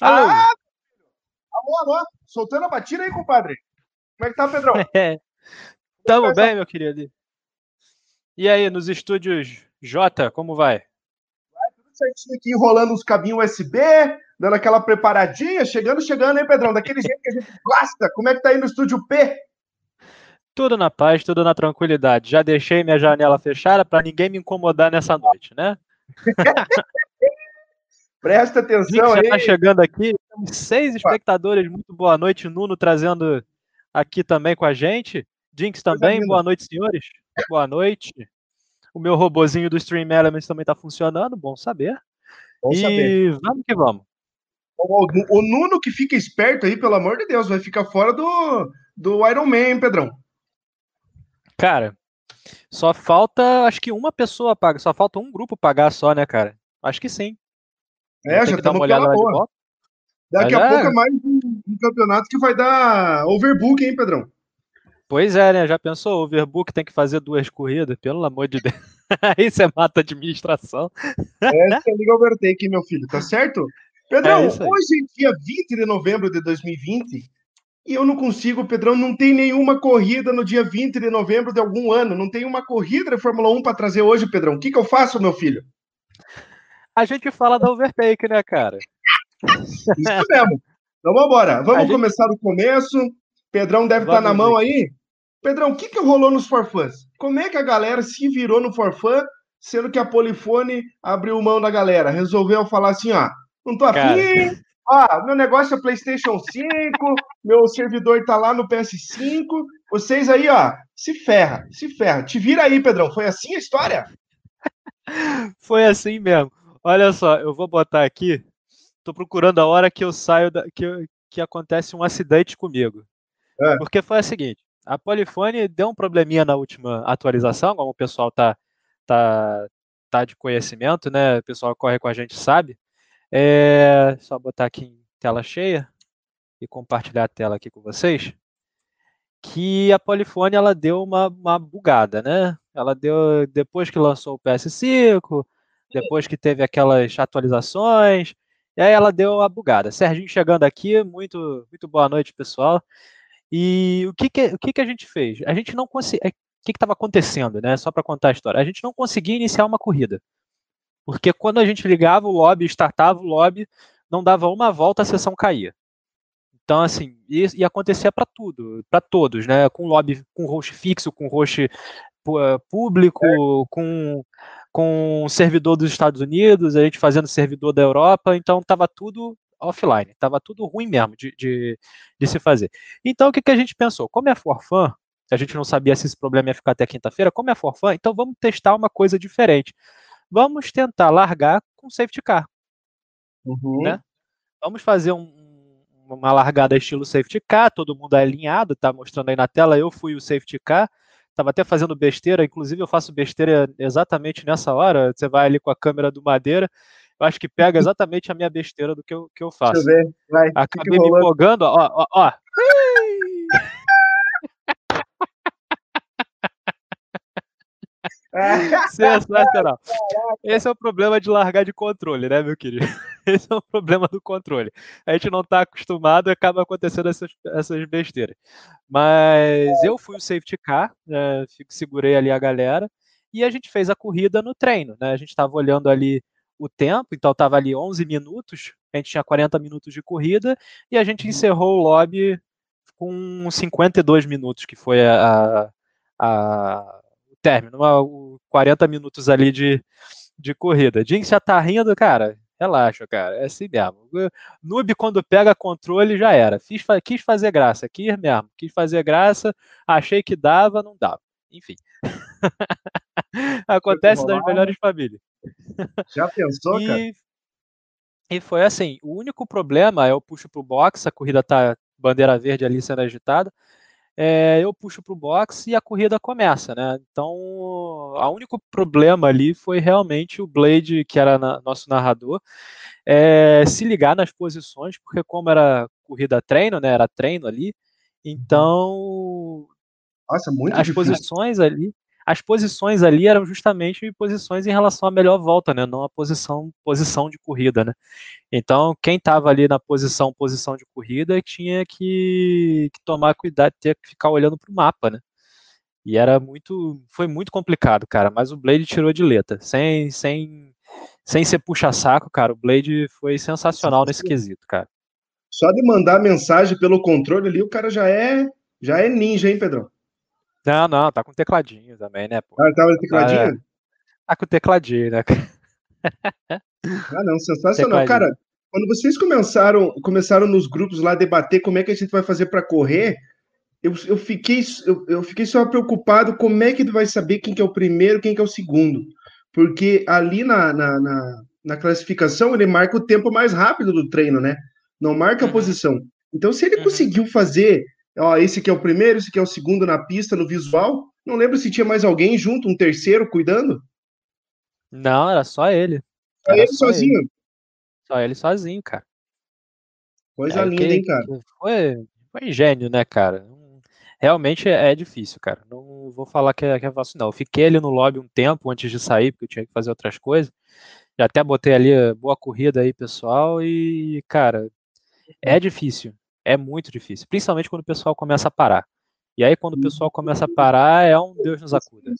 Alô. Ah! Alô, alô. Soltando a batida aí, compadre. Como é que tá, Pedrão? É. Tamo bem, meu querido. E aí, nos estúdios J, como vai? Vai tudo certinho aqui, enrolando os cabinhos USB, dando aquela preparadinha, chegando, chegando, hein, Pedrão? Daquele jeito que a gente gosta. Como é que tá aí no estúdio P? Tudo na paz, tudo na tranquilidade. Já deixei minha janela fechada para ninguém me incomodar nessa noite, né? Presta atenção aí. Já tá chegando aqui, temos seis espectadores. Muito boa noite, Nuno, trazendo aqui também com a gente. Jinx também, boa noite, senhores. Boa noite. O meu robozinho do Stream Elements também está funcionando, bom saber. Bom e saber. vamos que vamos. O, o, Nuno que fica esperto aí, pelo amor de Deus, vai ficar fora do, do Iron Man, hein, Pedrão? Cara, só falta, acho que uma pessoa paga, só falta um grupo pagar só, né, cara? Acho que sim. É, já estamos pela boa. Daqui Mas a é... pouco é mais um, um, campeonato que vai dar overbook, hein, Pedrão? Pois é, né? Já pensou? Overbook tem que fazer duas corridas, pelo amor de Deus. Aí você mata a administração. Essa é liga overtake, meu filho, tá certo? Pedrão, é hoje, dia 20 de novembro de 2020, e eu não consigo, Pedrão, não tem nenhuma corrida no dia 20 de novembro de algum ano, não tem uma corrida de Fórmula 1 para trazer hoje, Pedrão. O que, que eu faço, meu filho? A gente fala da overtake, né, cara? Isso mesmo. Então vamos embora. Vamos gente... começar do começo. Pedrão deve estar tá na mão aí. Pedrão, o que, que rolou nos forfãs? Como é que a galera se virou no forfã, sendo que a Polifone abriu mão da galera? Resolveu falar assim, ó, não tô afim, ó, meu negócio é PlayStation 5, meu servidor tá lá no PS5, vocês aí, ó, se ferra, se ferra. Te vira aí, Pedrão, foi assim a história? Foi assim mesmo. Olha só, eu vou botar aqui, tô procurando a hora que eu saio, da, que, que acontece um acidente comigo. É. Porque foi o seguinte, a Polifone deu um probleminha na última atualização, como o pessoal tá, tá, tá de conhecimento, né? O pessoal corre com a gente sabe. É só botar aqui em tela cheia e compartilhar a tela aqui com vocês. Que a Polifone ela deu uma, uma bugada, né? Ela deu depois que lançou o PS5, depois que teve aquelas atualizações, e aí ela deu uma bugada. Serginho chegando aqui, muito muito boa noite, pessoal. E o que que, o que, que a gente fez? A gente não conseguia. É, o que estava acontecendo, né? Só para contar a história. A gente não conseguia iniciar uma corrida. Porque quando a gente ligava o lobby, startava o lobby, não dava uma volta, a sessão caía. Então, assim, e, e acontecia para tudo, para todos, né? Com lobby, com host fixo, com host público, com, com servidor dos Estados Unidos, a gente fazendo servidor da Europa, então estava tudo offline. Tava tudo ruim mesmo de, de, de se fazer. Então, o que, que a gente pensou? Como é forfã, a gente não sabia se esse problema ia ficar até quinta-feira, como é forfã, então vamos testar uma coisa diferente. Vamos tentar largar com safety car. Uhum. Né? Vamos fazer um, uma largada estilo safety car, todo mundo alinhado, tá mostrando aí na tela, eu fui o safety car, estava até fazendo besteira, inclusive eu faço besteira exatamente nessa hora, você vai ali com a câmera do Madeira, eu acho que pega exatamente a minha besteira do que eu, que eu faço. Deixa eu ver. Vai, Acabei me empolgando, ó, ó, ó. Sensacional. Esse é o problema de largar de controle, né, meu querido? Esse é o problema do controle. A gente não está acostumado e acaba acontecendo essas, essas besteiras. Mas eu fui o safety car, né, segurei ali a galera, e a gente fez a corrida no treino, né? A gente estava olhando ali o tempo, então estava ali 11 minutos, a gente tinha 40 minutos de corrida, e a gente encerrou o lobby com 52 minutos, que foi a, a, o término, 40 minutos ali de, de corrida. Jinx já tá rindo, cara, relaxa, cara, é assim mesmo. Noob, quando pega controle, já era. Fiz, quis fazer graça, quis mesmo, quis fazer graça, achei que dava, não dava. Enfim. Acontece nas melhores famílias. Já pensou, e, cara? E foi assim, o único problema é eu puxo pro box, a corrida tá bandeira verde ali sendo agitada, é, eu puxo pro box e a corrida começa, né? Então, o único problema ali foi realmente o Blade, que era na, nosso narrador, é, se ligar nas posições, porque como era corrida treino, né? Era treino ali, então nossa, muito As difícil. posições ali. As posições ali eram justamente posições em relação à melhor volta, né? Não a posição posição de corrida, né? Então, quem estava ali na posição posição de corrida tinha que, que tomar cuidado, ter que ficar olhando para o mapa, né? E era muito, foi muito complicado, cara. Mas o Blade tirou de letra, sem, sem, sem ser puxa-saco, cara. O Blade foi sensacional nesse quesito, cara. Só de mandar mensagem pelo controle ali, o cara já é, já é ninja, hein, Pedrão? Não, não, tá com tecladinho também, né? Pô? Ah, tava tecladinho? Tá, tá com tecladinho, né? ah, não, sensacional. Tecladinho. Cara, quando vocês começaram, começaram nos grupos lá a debater como é que a gente vai fazer para correr, eu, eu, fiquei, eu, eu, fiquei só preocupado como é que tu vai saber quem que é o primeiro, quem que é o segundo. Porque ali na, na, na, na classificação ele marca o tempo mais rápido do treino, né? Não marca a uhum. posição. Então, se ele uhum. conseguiu fazer, ó, esse aqui é o primeiro, esse aqui é o segundo na pista, no visual, não lembro se tinha mais alguém junto, um terceiro cuidando. Não, era só ele. Só ele só sozinho. Ele. Só ele sozinho, cara. Coisa é, linda, que, hein, cara? Foi, foi gênio, né, cara? realmente é, é, difícil, cara. Não vou falar que é, que é fácil, não. Eu fiquei ali no lobby um tempo antes de sair, porque eu tinha que fazer outras coisas. Já até botei ali eh, boa corrida aí, pessoal, e, cara, é difícil. É muito difícil. Principalmente quando o pessoal começa a parar. E aí, quando o pessoal começa a parar, é um Deus nos acuda.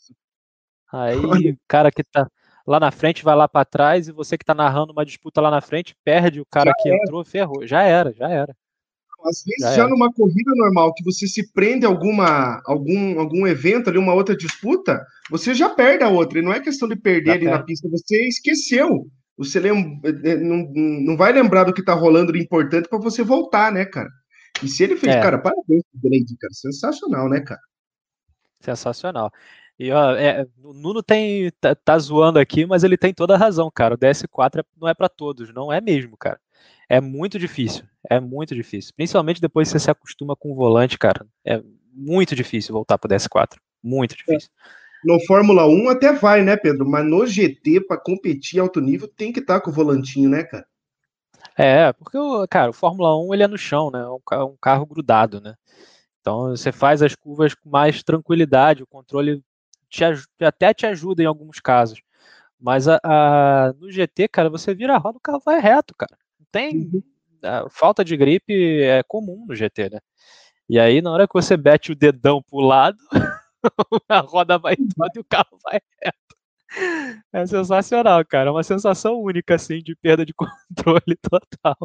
Aí, o cara que tá lá na frente vai lá para trás e você que tá narrando uma disputa lá na frente perde o cara já que era. entrou, ferrou. Já era, já era. Às vezes, já, já numa corrida normal, que você se prende a alguma, algum, algum evento ali, uma outra disputa, você já perde a outra. E não é questão de perder já ali perde. na pista, você esqueceu. Você lem... Eh, não, não vai lembrar do que tá rolando de importante para você voltar, né, cara? E se ele fez, é. cara, parabéns pro cara. Sensacional, né, cara? Sensacional. E ó, é, o Nuno tem tá, tá, zoando aqui, mas ele tem toda a razão, cara. O DS4 é, não é para todos, não é mesmo, cara. É muito difícil, é muito difícil. Principalmente depois que você se acostuma com o volante, cara. É muito difícil voltar pro DS4. Muito difícil. No Fórmula 1 até vai, né, Pedro? Mas no GT, para competir alto nível, tem que estar tá com o volantinho, né, cara? É, porque, cara, o Fórmula 1 ele é no chão, né? É um carro grudado, né? Então você faz as curvas com mais tranquilidade, o controle te, até te ajuda em alguns casos. Mas a, a, no GT, cara, você vira a roda, o carro vai reto, cara tem. Uhum. falta de gripe é comum no GT, né? E aí, na hora que você bete o dedão pro lado, a roda vai uhum. toda e o carro vai reto. É sensacional, cara. É uma sensação única, assim, de perda de controle total.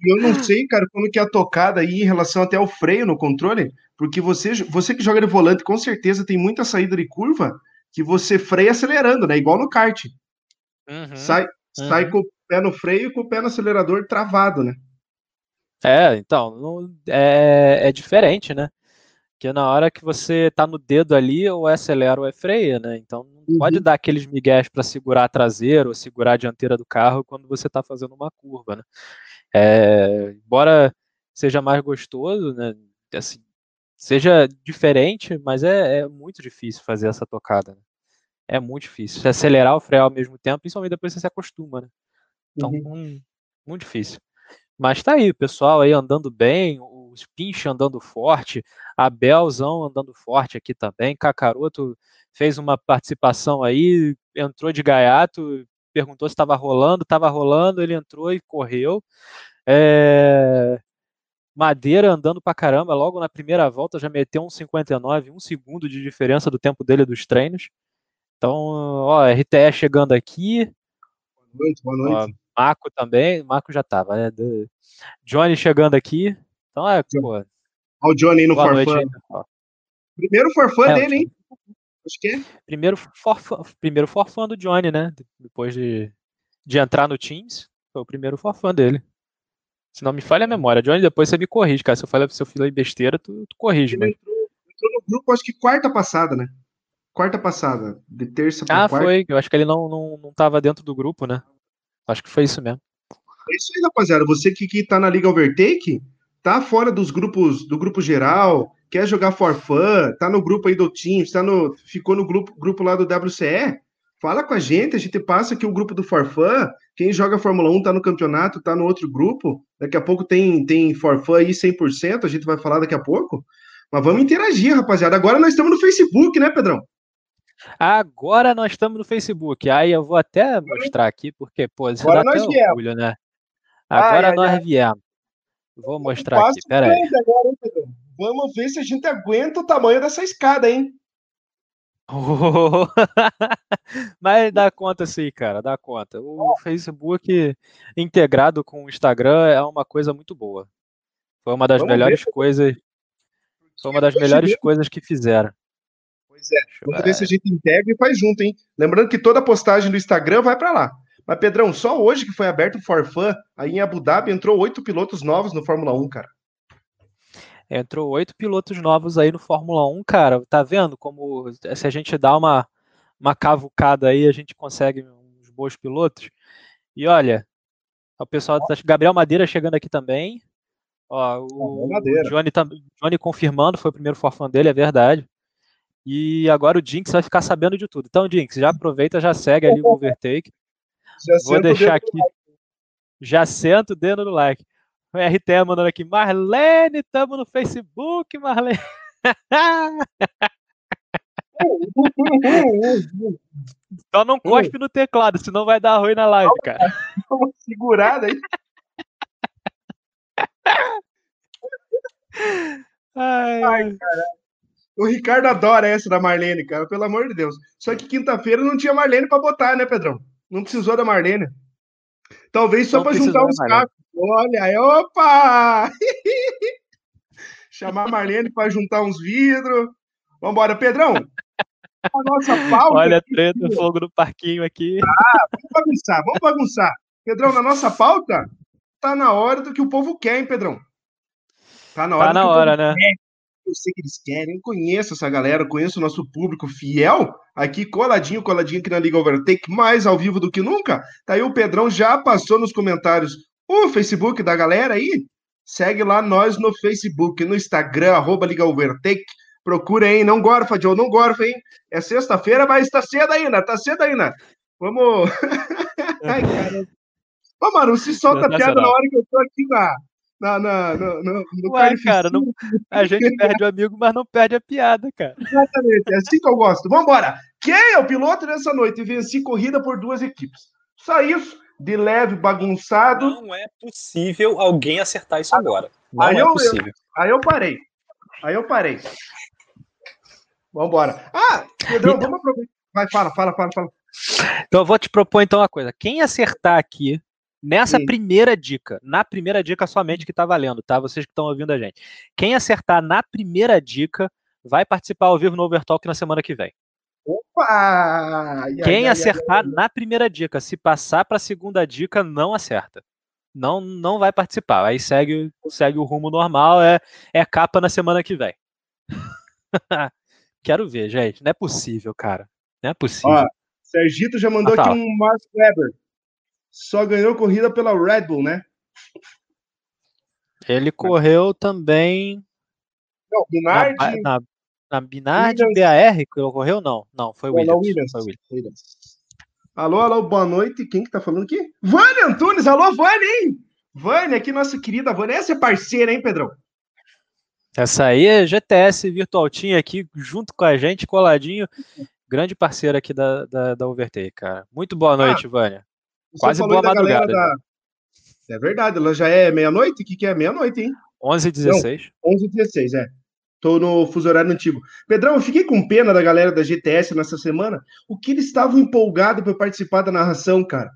E eu não sei, cara, como que é a tocada aí em relação até ao freio no controle, porque você, você que joga de volante, com certeza tem muita saída de curva que você freia acelerando, né? Igual no kart. Uhum, sai, uhum. sai com pé no freio e com o pé no acelerador travado, né? É, então, não, é, é diferente, né? Que na hora que você tá no dedo ali, ou é acelera ou é freia, né? Então não uhum. pode dar aqueles migués para segurar a traseira ou segurar a dianteira do carro quando você tá fazendo uma curva, né? É, embora seja mais gostoso, né? Assim, seja diferente, mas é, é, muito difícil fazer essa tocada. Né? É muito difícil. Se acelerar ou frear ao mesmo tempo, principalmente depois você se acostuma, né? Então, uhum. muito difícil. Mas tá aí, o pessoal aí andando bem, o Spinch andando forte, a Belzão andando forte aqui também, Cacaroto fez uma participação aí, entrou de gaiato, perguntou se estava rolando, estava rolando, ele entrou e correu. É... Madeira andando pra caramba, logo na primeira volta já meteu um 59, um segundo de diferença do tempo dele dos treinos. Então, ó, RTE chegando aqui. Boa noite, boa noite. Ó, Marco também, Marco já tava, né? Johnny chegando aqui. Então é, pô. Olha o Johnny no forfã. Primeiro forfã é, dele, hein? Acho que é. Primeiro forfã, primeiro forfã do Johnny, né? Depois de, de entrar no Teams, foi o primeiro forfã dele. Se não me falha a memória. Johnny, depois você me corrige, cara. Se eu falei se eu falei besteira, tu, tu corrige, Ele entrou, entrou, no grupo, acho que quarta passada, né? Quarta passada. De terça pra ah, quarta. Ah, foi. Eu acho que ele não, não, não tava dentro do grupo, né? Acho que foi isso mesmo. É isso aí, rapaziada. Você que, que tá na Liga Overtake, tá fora dos grupos, do grupo geral, quer jogar for fun, tá no grupo aí do Teams, tá no, ficou no grupo, grupo lá do WCE, fala com a gente, a gente passa aqui o grupo do For Fun. Quem joga Fórmula 1 tá no campeonato, tá no outro grupo. Daqui a pouco tem, tem For Fun aí 100%, a gente vai falar daqui a pouco. Mas vamos interagir, rapaziada. Agora nós estamos no Facebook, né, Pedrão? Agora nós estamos no Facebook. Aí eu vou até mostrar aqui, porque, pô, isso Agora dá até viemos. orgulho, né? Agora ai, nós ai, viemos. Vou mostrar aqui, pera aí. Agora, Vamos ver se a gente aguenta o tamanho dessa escada, hein? Mas dá conta sim, cara, dá conta. O Facebook integrado com o Instagram é uma coisa muito boa. Foi uma das Vamos melhores ver. coisas. Foi uma das melhores coisas que fizeram. Pois é. Vamos ver se a gente integra e faz junto, hein? Lembrando que toda postagem do Instagram vai para lá. Mas, Pedrão, só hoje que foi aberto o Forfã, aí em Abu Dhabi entrou oito pilotos novos no Fórmula 1, cara. Entrou oito pilotos novos aí no Fórmula 1, cara. Tá vendo como se a gente dá uma, uma cavucada aí, a gente consegue uns bons pilotos? E olha, o pessoal tá, Gabriel Madeira chegando aqui também. Ó, o, o Johnny, tá, Johnny confirmando, foi o primeiro forfã dele, é verdade. E agora o Jinx vai ficar sabendo de tudo. Então, Jinx, já aproveita, já segue ali o overtake. Vou deixar aqui. Já senta o dedo no like. O RT mandando aqui, Marlene, tamo no Facebook, Marlene. Só não cospe no teclado, senão vai dar ruim na live, cara. Uma segurada aí. Ai, Ai O Ricardo adora essa da Marlene, cara, pelo amor de Deus. Só que quinta-feira não tinha Marlene para botar, né, Pedrão? Não precisou da Marlene. Talvez só para juntar os cacos. Olha aí, opa! Chamar a Marlene para juntar uns vidros. Vambora, Pedrão. A nossa pauta. Olha treta, aqui, fogo no parquinho aqui. Ah, vamos bagunçar, vamos bagunçar. Pedrão, na nossa pauta, tá na hora do que o povo quer, hein, Pedrão? Tá na hora, tá na hora né? Quer eu sei que eles querem, eu conheço essa galera, eu conheço o nosso público fiel, aqui coladinho, coladinho aqui na Liga Overtake, mais ao vivo do que nunca. Tá aí o Pedrão já passou nos comentários o Facebook da galera aí. Segue lá nós no Facebook, no Instagram, arroba Liga Overtake. Procura aí, não gorfa, Joe, não gorfa, hein? É sexta-feira, mas tá cedo ainda, tá cedo ainda. Vamos. Ai, cara. Ô, mano, se solta piada na hora que eu tô aqui na, na, na, no, no, no Ué, cara, não, a gente perde o amigo, mas não perde a piada, cara. Exatamente, é assim que eu gosto. Vambora! Quem é o piloto dessa noite? Venci corrida por duas equipes. Só isso, de leve, bagunçado. Não é possível alguém acertar isso agora. Não aí é eu, possível. Eu, aí eu parei. Aí eu parei. Vambora. Ah, Pedrão, então... vamos aproveitar. Vai, fala, fala, fala, fala. Então eu vou te propor então uma coisa. Quem acertar aqui Nessa Sim. primeira dica, na primeira dica somente que está valendo, tá? Vocês que estão ouvindo a gente. Quem acertar na primeira dica vai participar ao vivo no Overtalk na semana que vem. Opa! Quem ai, na primeira dica, se passar para a segunda dica, não acerta. Não, não vai participar. Aí segue, segue o rumo normal, é, é capa na semana que vem. Quero ver, gente. Não é possível, cara. Não é possível. Ó, Sergito já mandou ah, tá. aqui um Mark Webber só ganhou corrida pela Red Bull, né? Ele correu também. Não, Binardi. Na, na, na Binardi BAR que correu? Não, não, foi o Williams. Williams. Foi Williams. Williams. Alô, alô, boa noite. Quem que tá falando aqui? Vânia Antunes, alô, Vânia, hein? Vânia, aqui, nossa querida Vânia. Essa é parceira, hein, Pedrão? Essa aí é GTS Virtual Team aqui, junto com a gente, coladinho. Grande parceira aqui da, da, da Overtake, cara. Muito boa noite, ah, Vânia. Quase boa madrugada. Da... É verdade, ela já é meia-noite? O que, que é meia-noite, hein? 11 h 16 11 h 16 é. Tô no fuso horário antigo. Pedrão, eu fiquei com pena da galera da GTS nessa semana. O que eles estavam empolgados para participar da narração, cara.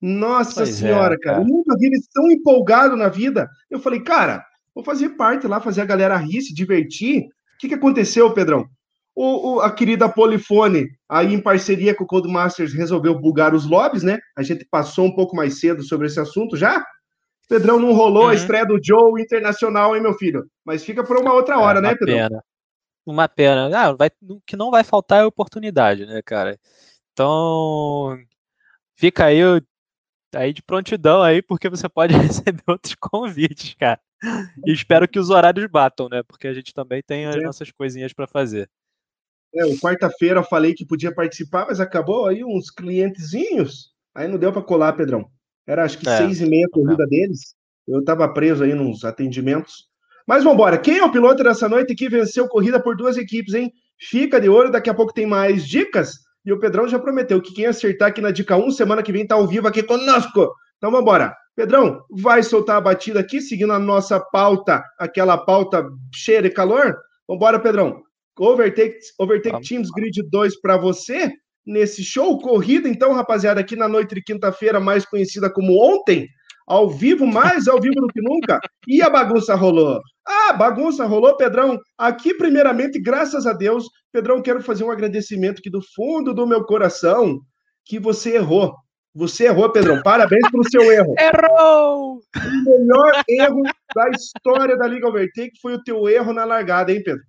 Nossa pois é, senhora, é, cara. cara. Eu nunca vi eles tão empolgados na vida. Eu falei, cara, vou fazer parte lá, fazer a galera rir, se divertir. O que, que aconteceu, Pedrão? O, o, a querida Polifone, aí em parceria com o Codemasters, resolveu bugar os lobbies, né? A gente passou um pouco mais cedo sobre esse assunto já. Pedrão não rolou uhum. a estreia do Joe Internacional, hein, meu filho? Mas fica por uma outra hora, é, uma né, Pedrão? Pena. Uma pena. Ah, vai, o que não vai faltar é oportunidade, né, cara? Então, fica aí, aí de prontidão aí, porque você pode receber outros convites, cara. E espero que os horários batam, né? Porque a gente também tem as é. nossas coisinhas para fazer. É, quarta-feira eu falei que podia participar, mas acabou aí uns clientezinhos. Aí não deu para colar, Pedrão. Era acho que é, seis e meia a corrida é. deles. Eu estava preso aí nos atendimentos. Mas vamos embora. Quem é o piloto dessa noite que venceu corrida por duas equipes, hein? Fica de olho, daqui a pouco tem mais dicas. E o Pedrão já prometeu que quem acertar aqui na dica 1, semana que vem tá ao vivo aqui conosco. Então vamos embora. Pedrão, vai soltar a batida aqui, seguindo a nossa pauta, aquela pauta cheia de calor? Vambora, Pedrão. Overtake, Overtake Teams Grid 2 para você nesse show corrida, então, rapaziada, aqui na noite de quinta-feira, mais conhecida como ontem, ao vivo, mais ao vivo do que nunca, e a bagunça rolou. Ah, bagunça rolou, Pedrão. Aqui, primeiramente, graças a Deus, Pedrão, quero fazer um agradecimento aqui do fundo do meu coração, que você errou. Você errou, Pedrão. Parabéns pelo seu erro. Errou! O melhor erro da história da Liga Overtake foi o teu erro na largada, hein, Pedro?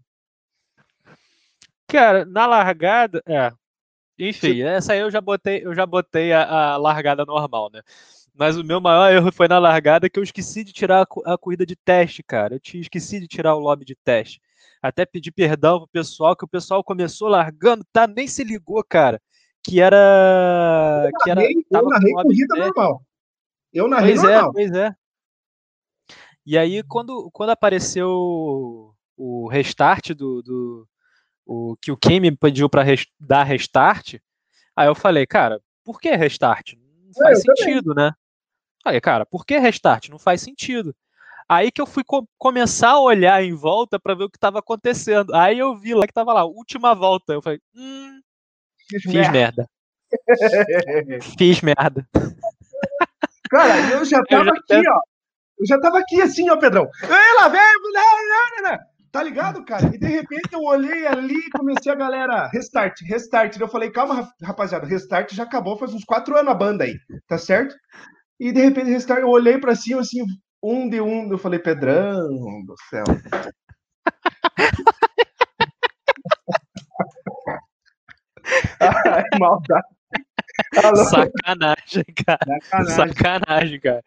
Cara, na largada, é. Enfim, essa aí eu já botei, eu já botei a, a largada normal, né? Mas o meu maior erro foi na largada que eu esqueci de tirar a, a corrida de teste, cara. Eu esqueci de tirar o lobby de teste. Até pedi perdão pro pessoal, que o pessoal começou largando, tá? Nem se ligou, cara. Que era. Eu que era, narrei, eu narrei corrida normal. Eu narrei pois é, normal. É, pois é. E aí, quando, quando apareceu o restart do, do, o que o Kim me pediu para res, dar restart, aí eu falei, cara, por que restart? Não é, faz sentido, também. né? Falei, cara, por que restart? Não faz sentido. Aí que eu fui co começar a olhar em volta para ver o que estava acontecendo. Aí eu vi lá que tava lá, última volta. Eu falei, hum, fiz, fiz merda. merda. fiz merda. Cara, eu já tava eu já aqui, ó. Eu já tava aqui assim, ó, Pedrão. Ela veio, Tá ligado, cara? E de repente eu olhei ali e comecei a galera, restart, restart. Eu falei, calma, rapaziada, restart já acabou faz uns quatro anos a banda aí, tá certo? E de repente, restart, eu olhei pra cima, assim, um de um, eu falei, Pedrão do céu. Ai, maldade. Alô? Sacanagem, cara. Sacanagem, Sacanagem cara.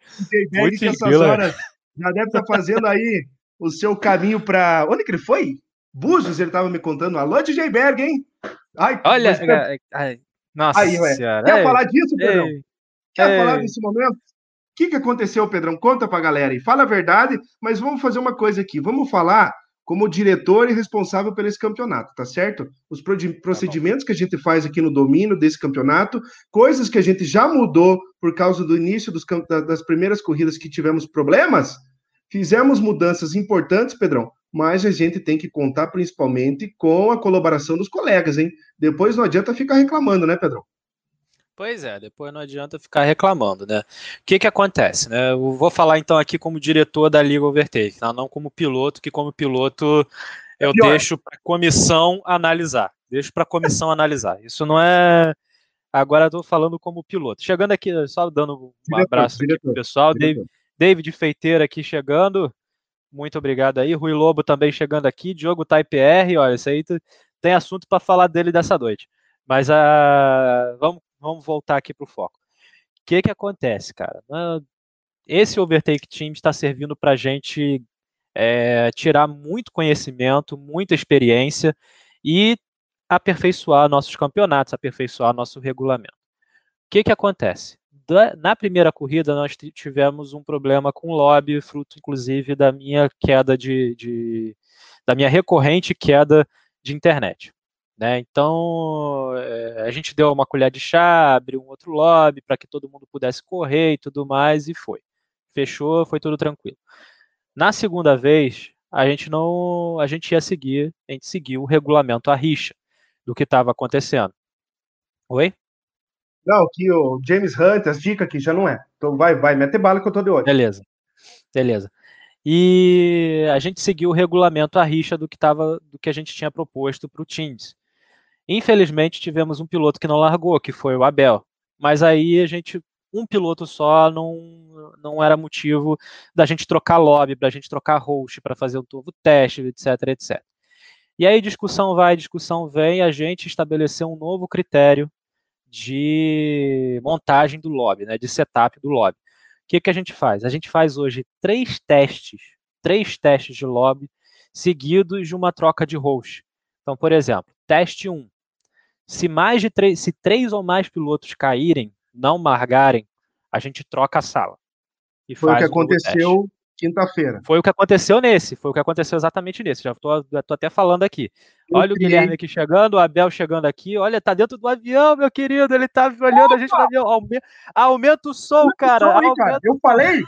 Muito essas horas já deve estar tá fazendo aí o seu caminho para. Onde que ele foi? Búzios, ele estava me contando. Alô, DJ Berg, hein? Ai, Olha, ai, ai, nossa aí, senhora. Quer ei, falar disso, Pedrão? Ei, Quer ei. falar desse momento? O que, que aconteceu, Pedrão? Conta pra galera e fala a verdade, mas vamos fazer uma coisa aqui. Vamos falar como diretor e responsável por esse campeonato, tá certo? Os tá procedimentos que a gente faz aqui no domínio desse campeonato, coisas que a gente já mudou por causa do início dos, das primeiras corridas que tivemos problemas, Fizemos mudanças importantes, Pedrão, mas a gente tem que contar principalmente com a colaboração dos colegas, hein? Depois não adianta ficar reclamando, né, Pedrão? Pois é, depois não adianta ficar reclamando, né? O que que acontece, né? Eu vou falar então aqui como diretor da Liga Overtake, tá? não como piloto, que como piloto eu Pior. deixo para a comissão analisar. Deixo para a comissão analisar. Isso não é. Agora estou falando como piloto. Chegando aqui, só dando um diretor, abraço diretor, aqui pro pessoal. David, David Feiteira aqui chegando. Muito obrigado aí. Rui Lobo também chegando aqui. Diogo Type R, olha, isso aí tem assunto para falar dele dessa noite. Mas uh, vamos, vamos voltar aqui para o foco. O que, que acontece, cara? Esse Overtake Team está servindo para a gente é, tirar muito conhecimento, muita experiência e aperfeiçoar nossos campeonatos, aperfeiçoar nosso regulamento. O que, que acontece? Na primeira corrida nós tivemos um problema com o lobby, fruto inclusive da minha queda de, de da minha recorrente queda de internet. Né? Então é, a gente deu uma colher de chá, abriu um outro lobby para que todo mundo pudesse correr e tudo mais e foi. Fechou, foi tudo tranquilo. Na segunda vez a gente não, a gente ia seguir, a gente seguiu o regulamento a rixa do que estava acontecendo. Oi? Não, que o James Hunt, as dicas aqui já não é. Então vai, vai, mete bala que eu tô de olho. Beleza. Beleza. E a gente seguiu o regulamento à rixa do que, tava, do que a gente tinha proposto para o Teams. Infelizmente, tivemos um piloto que não largou, que foi o Abel. Mas aí a gente, um piloto só não, não era motivo da gente trocar lobby, para a gente trocar host, para fazer um novo teste, etc, etc. E aí discussão vai, discussão vem, a gente estabeleceu um novo critério de montagem do lobby, né, de setup do lobby. O que, que a gente faz? A gente faz hoje três testes, três testes de lobby seguidos de uma troca de host. Então, por exemplo, teste 1. Se mais de três, se três ou mais pilotos caírem, não margarem, a gente troca a sala. E Foi o que aconteceu Quinta-feira. Foi o que aconteceu nesse, foi o que aconteceu exatamente nesse. Já tô, já tô até falando aqui. Olha o Guilherme aqui chegando, o Abel chegando aqui. Olha, tá dentro do avião, meu querido. Ele tá olhando Opa! a gente no avião. Aumenta, aumenta o som, cara. Som, aumenta... cara. Eu falei,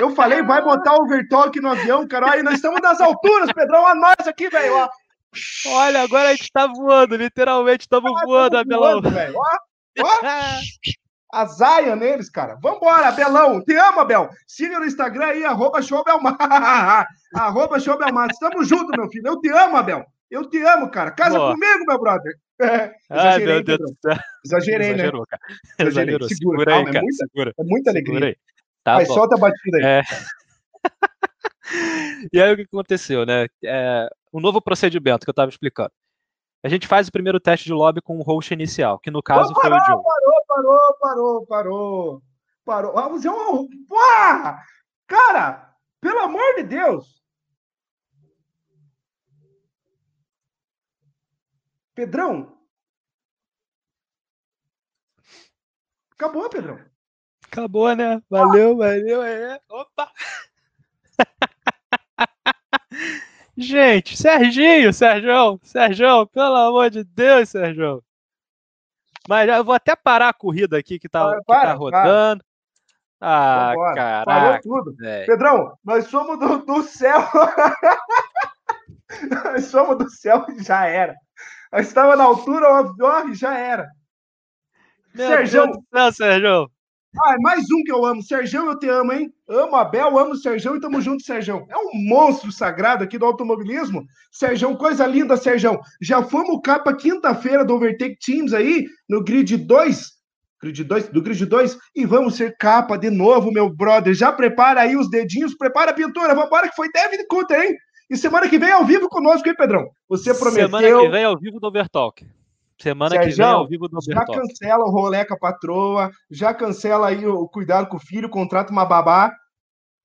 eu falei, vai botar o overtalk no avião, cara. Aí nós estamos nas alturas, Pedrão. A nós aqui, velho. Olha, agora a gente tá voando, literalmente estamos voando, Abelão. Voando, ó, ó. a zaia neles, cara. Vambora, Abelão. Te amo, Abel. Siga no Instagram aí, arroba showbelmar. arroba showbelmar. Estamos juntos, meu filho. Eu te amo, Abel. Eu te amo, cara. Casa Boa. comigo, meu brother. É, Ai, meu Deus do céu. Exagerei, né? Exagerou, cara. Exagerou. Segura, segura aí, cara. É muita, segura. É muita alegria. Tá Vai, solta a batida aí. É... e aí o que aconteceu, né? É, um novo procedimento que eu estava explicando. A gente faz o primeiro teste de lobby com o host inicial, que no caso oh, parou, foi o Joe. Parou, parou, parou, parou. Parou. Vamos fazer um. Porra! Cara, pelo amor de Deus! Pedrão? Acabou, Pedrão. Acabou, né? Valeu, valeu. É. Opa! Gente, Serginho, Sergião, Sergião, pelo amor de Deus, Sergião. Mas eu vou até parar a corrida aqui que tá, para, que tá rodando. Para. Ah, caraca. Parou tudo. Véio. Pedrão, nós somos do, do céu. nós somos do céu e já era. Nós estava na altura, ó, já era. Meu céu, Sérgio. Ah, é mais um que eu amo. Sergião, eu te amo, hein? Amo Abel, amo o Sergião e tamo junto, Sergião. É um monstro sagrado aqui do automobilismo. Sergião, coisa linda, Sergião. Já fomos capa quinta-feira do Overtake Teams aí, no grid 2. Grid 2, do grid 2, e vamos ser capa de novo, meu brother. Já prepara aí os dedinhos, prepara a pintura. Vambora, que foi David Cutter, hein? E semana que vem ao vivo conosco, hein, Pedrão? Você prometeu. Semana que vem ao vivo do Overtalk. Semana Sérgio, que vem ao vivo do Já cancela o rolê com a patroa, já cancela aí o cuidado com o filho, contrata uma babá.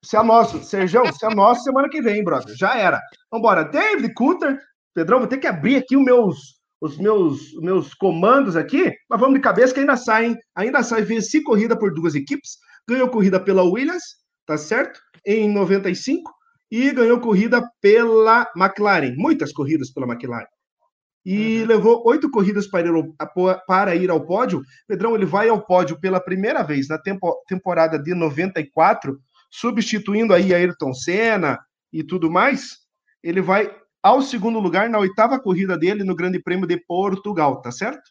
Você é nosso, Sérgio, você é nosso semana que vem, brother. Já era. Vambora. David Cutter, Pedrão, vou ter que abrir aqui os meus, os meus, os meus comandos aqui, mas vamos de cabeça que ainda saem. Ainda sai, venci corrida por duas equipes, ganhou corrida pela Williams, tá certo? Em 95, e ganhou corrida pela McLaren. Muitas corridas pela McLaren e uhum. levou oito corridas para ir, ao, para ir ao pódio. Pedrão, ele vai ao pódio pela primeira vez na tempo, temporada de 94, substituindo aí Ayrton Senna e tudo mais. Ele vai ao segundo lugar na oitava corrida dele no Grande Prêmio de Portugal, tá certo?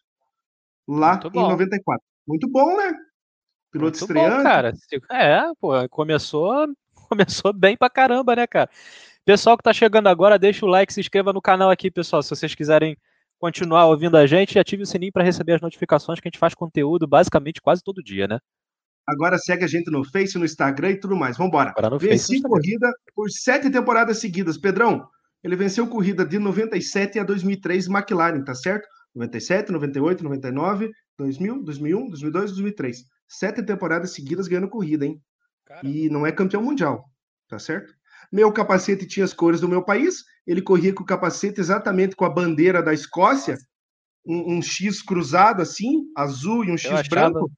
Lá em 94. Muito bom, né? Piloto Muito estreante. Bom, cara. É, pô, começou, começou bem pra caramba, né, cara? Pessoal que está chegando agora, deixa o like, se inscreva no canal aqui, pessoal. Se vocês quiserem continuar ouvindo a gente, ative o sininho para receber as notificações que a gente faz conteúdo basicamente quase todo dia, né? Agora segue a gente no Face, no Instagram e tudo mais. Vambora. Agora no Venci Face, corrida por sete temporadas seguidas. Pedrão, ele venceu corrida de 97 a 2003 McLaren, tá certo? 97, 98, 99, 2000, 2001, 2002, 2003. Sete temporadas seguidas ganhando corrida, hein? Caramba. E não é campeão mundial, tá certo? Meu capacete tinha as cores do meu país, ele corria com o capacete exatamente com a bandeira da Escócia, um, um X cruzado assim, azul e um X eu achava, branco.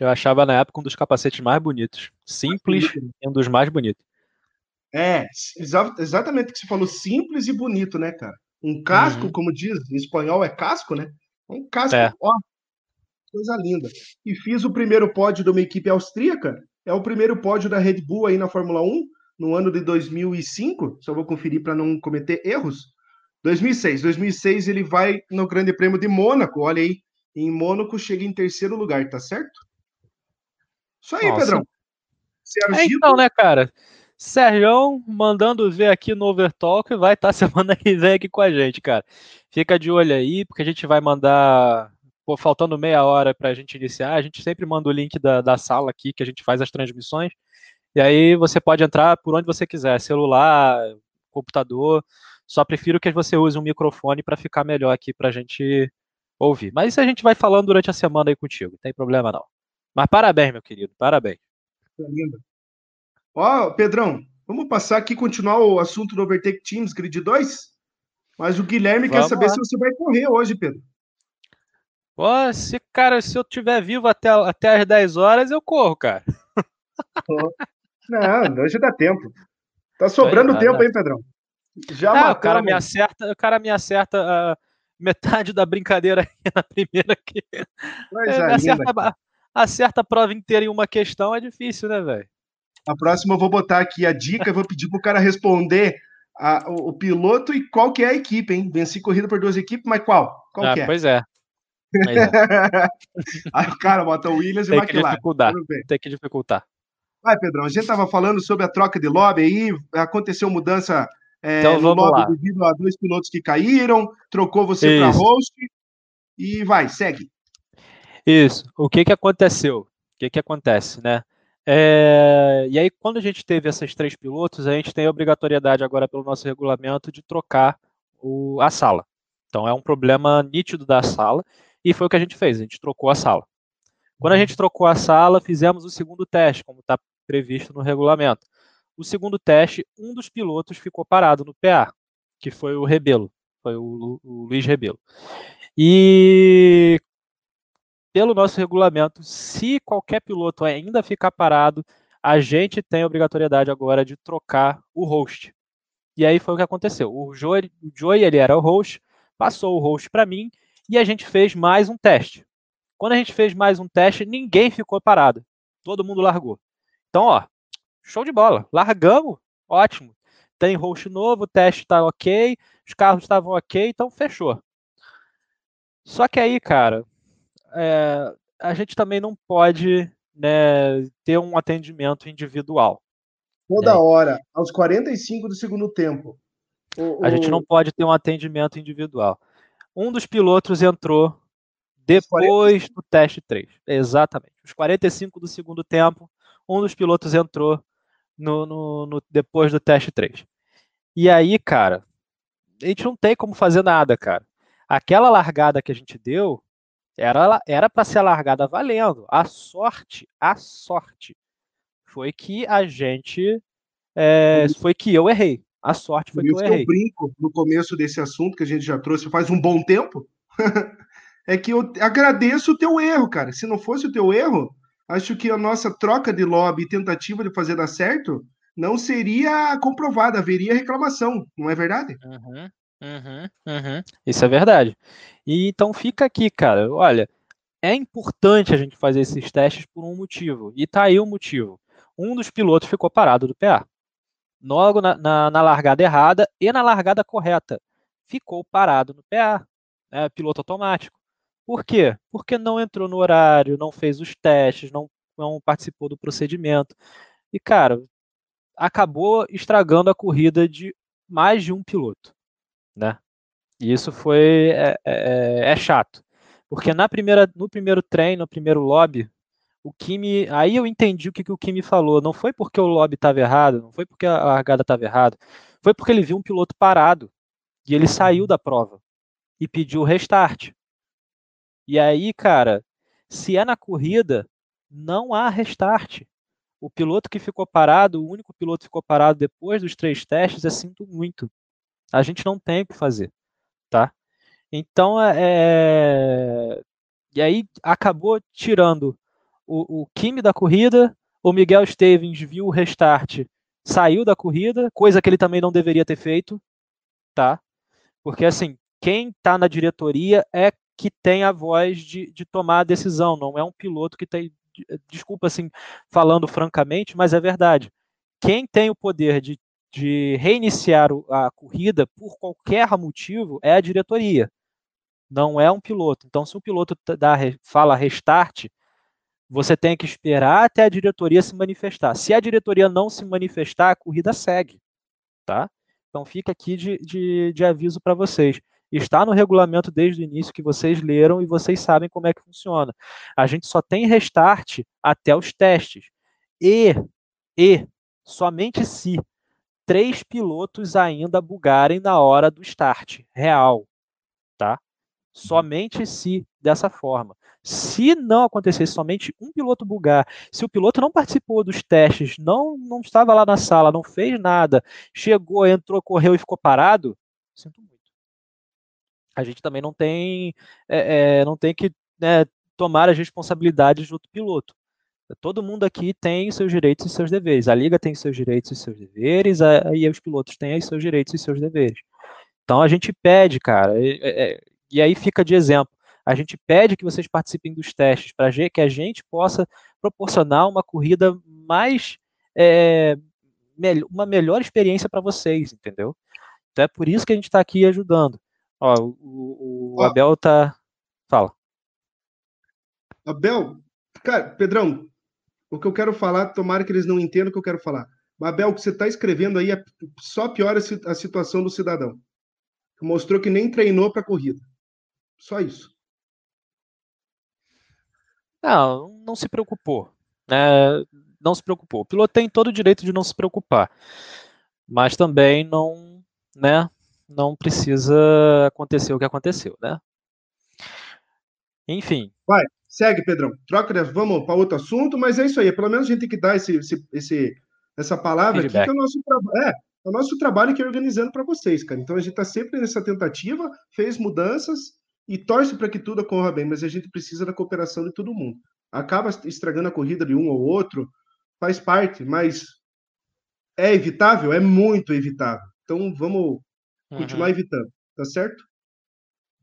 Eu achava na época um dos capacetes mais bonitos. Simples e um dos mais bonitos. É, exa exatamente o que você falou, simples e bonito, né, cara? Um casco, uhum. como diz, em espanhol é casco, né? Um casco, é. ó, coisa linda. E fiz o primeiro pódio de uma equipe austríaca, é o primeiro pódio da Red Bull aí na Fórmula 1, no ano de 2005, só vou conferir para não cometer erros. 2006, 2006 ele vai no Grande Prêmio de Mônaco, olha aí, em Mônaco chega em terceiro lugar, tá certo? Isso aí, Nossa. Pedrão. É, então, né, cara? Sérgio mandando ver aqui no Overtalk vai estar tá semana que vem aqui com a gente, cara. Fica de olho aí, porque a gente vai mandar, pô, faltando meia hora para a gente iniciar, a gente sempre manda o link da, da sala aqui que a gente faz as transmissões. E aí você pode entrar por onde você quiser, celular, computador. Só prefiro que você use um microfone para ficar melhor aqui para a gente ouvir. Mas isso a gente vai falando durante a semana aí contigo, não tem problema não. Mas parabéns, meu querido, parabéns. Lindo. Ó, Pedrão, vamos passar aqui continuar o assunto do Overtake Teams Grid 2? Mas o Guilherme vamos quer saber lá. se você vai correr hoje, Pedro. Ó, se, cara, se eu estiver vivo até, até as 10 horas, eu corro, cara. Não, hoje dá tempo. Tá sobrando aí, tempo, hein, Pedrão? Já ah, o cara me acerta, o cara me acerta uh, metade da brincadeira na primeira aqui. É, acerta, acerta a prova inteira em uma questão é difícil, né, velho? A próxima eu vou botar aqui a dica, vou pedir pro cara responder a, o, o, piloto e qual que é a equipe, hein? Venci corrida por duas equipes, mas qual? Qual ah, que é? Pois é. Pois é. Aí o cara bota o Williams Tem e McLaren. Dificultar. Tem que dificultar. Vai, Pedrão, a gente estava falando sobre a troca de lobby aí, aconteceu mudança é, então, no lobby lá. devido a dois pilotos que caíram, trocou você para host e vai, segue. Isso. O que que aconteceu? O que que acontece, né? É... E aí, quando a gente teve esses três pilotos, a gente tem a obrigatoriedade agora pelo nosso regulamento de trocar o... a sala. Então é um problema nítido da sala e foi o que a gente fez. A gente trocou a sala. Quando a gente trocou a sala, fizemos o segundo teste, como está previsto no regulamento. O segundo teste, um dos pilotos ficou parado no PA, que foi o Rebelo, foi o, o Luiz Rebelo. E pelo nosso regulamento, se qualquer piloto ainda ficar parado, a gente tem a obrigatoriedade agora de trocar o host. E aí foi o que aconteceu. O Joey, o Joey ele era o host, passou o host para mim e a gente fez mais um teste. Quando a gente fez mais um teste, ninguém ficou parado. Todo mundo largou. Então, ó, show de bola. Largamos, ótimo. Tem host novo, o teste está ok, os carros estavam ok, então fechou. Só que aí, cara, é, a gente também não pode né, ter um atendimento individual. Toda né? hora, aos 45 do segundo tempo. O, a gente não pode ter um atendimento individual. Um dos pilotos entrou depois do teste 3. Exatamente. Os 45 do segundo tempo, um dos pilotos entrou no, no, no, depois do teste 3. E aí, cara, a gente não tem como fazer nada, cara. Aquela largada que a gente deu era era para ser a largada valendo. A sorte, a sorte foi que a gente é, foi que eu errei. A sorte foi que eu errei. Eu brinco no começo desse assunto que a gente já trouxe faz um bom tempo. é que eu agradeço o teu erro, cara. Se não fosse o teu erro, acho que a nossa troca de lobby e tentativa de fazer dar certo não seria comprovada, haveria reclamação, não é verdade? Uhum, uhum, uhum. Isso é verdade. E então fica aqui, cara. Olha, é importante a gente fazer esses testes por um motivo. E tá aí o motivo. Um dos pilotos ficou parado do PA. Logo na, na, na largada errada e na largada correta. Ficou parado no PA. Né, piloto automático. Por quê? Porque não entrou no horário, não fez os testes, não, não participou do procedimento. E, cara, acabou estragando a corrida de mais de um piloto, né? E isso foi é, é, é, é chato, porque na primeira, no primeiro treino, no primeiro lobby, o Kimi, aí eu entendi o que, que o Kimi falou. Não foi porque o lobby estava errado, não foi porque a largada estava errada, foi porque ele viu um piloto parado e ele saiu da prova e pediu o restart. E aí, cara, se é na corrida, não há restart. O piloto que ficou parado, o único piloto que ficou parado depois dos três testes, é sinto muito. A gente não tem o que fazer, tá? Então, é... é e aí acabou tirando o, o Kimi da corrida, o Miguel Stevens viu o restart, saiu da corrida, coisa que ele também não deveria ter feito, tá? Porque assim, quem está na diretoria é que tem a voz de, de tomar a decisão, não é um piloto que tem. Desculpa assim, falando francamente, mas é verdade. Quem tem o poder de, de reiniciar a corrida por qualquer motivo é a diretoria, não é um piloto. Então, se o piloto dá, fala restart, você tem que esperar até a diretoria se manifestar. Se a diretoria não se manifestar, a corrida segue, tá? Então fica aqui de, de, de aviso para vocês. Está no regulamento desde o início que vocês leram e vocês sabem como é que funciona. A gente só tem restart até os testes. E, e somente se três pilotos ainda bugarem na hora do start real, tá? Somente se dessa forma. Se não acontecesse somente um piloto bugar, se o piloto não participou dos testes, não, não estava lá na sala, não fez nada, chegou, entrou, correu e ficou parado, sinto muito a gente também não tem, é, é, não tem que né, tomar as responsabilidades do outro piloto. Todo mundo aqui tem seus direitos e seus deveres. A liga tem seus direitos e seus deveres, e os pilotos têm os seus direitos e seus deveres. Então a gente pede, cara, e, e, e aí fica de exemplo. A gente pede que vocês participem dos testes para que a gente possa proporcionar uma corrida mais é, uma melhor experiência para vocês, entendeu? Então é por isso que a gente está aqui ajudando. Ó, o, o Abel tá. Fala. Abel, cara, Pedrão, o que eu quero falar, tomara que eles não entendam o que eu quero falar. Abel, o que você está escrevendo aí é só piora a situação do cidadão. Mostrou que nem treinou para a corrida. Só isso. Não, não se preocupou. Né? Não se preocupou. O piloto tem todo o direito de não se preocupar. Mas também não, né? Não precisa acontecer o que aconteceu, né? Enfim. Vai, segue, Pedrão. Troca, vamos para outro assunto, mas é isso aí. Pelo menos a gente tem que dar esse, esse, essa palavra Feedback. aqui, que é o nosso trabalho. É, é o nosso trabalho que é organizando para vocês, cara. Então a gente está sempre nessa tentativa, fez mudanças e torce para que tudo ocorra bem, mas a gente precisa da cooperação de todo mundo. Acaba estragando a corrida de um ou outro, faz parte, mas é evitável? É muito evitável. Então vamos uhum. continuar evitando, tá certo?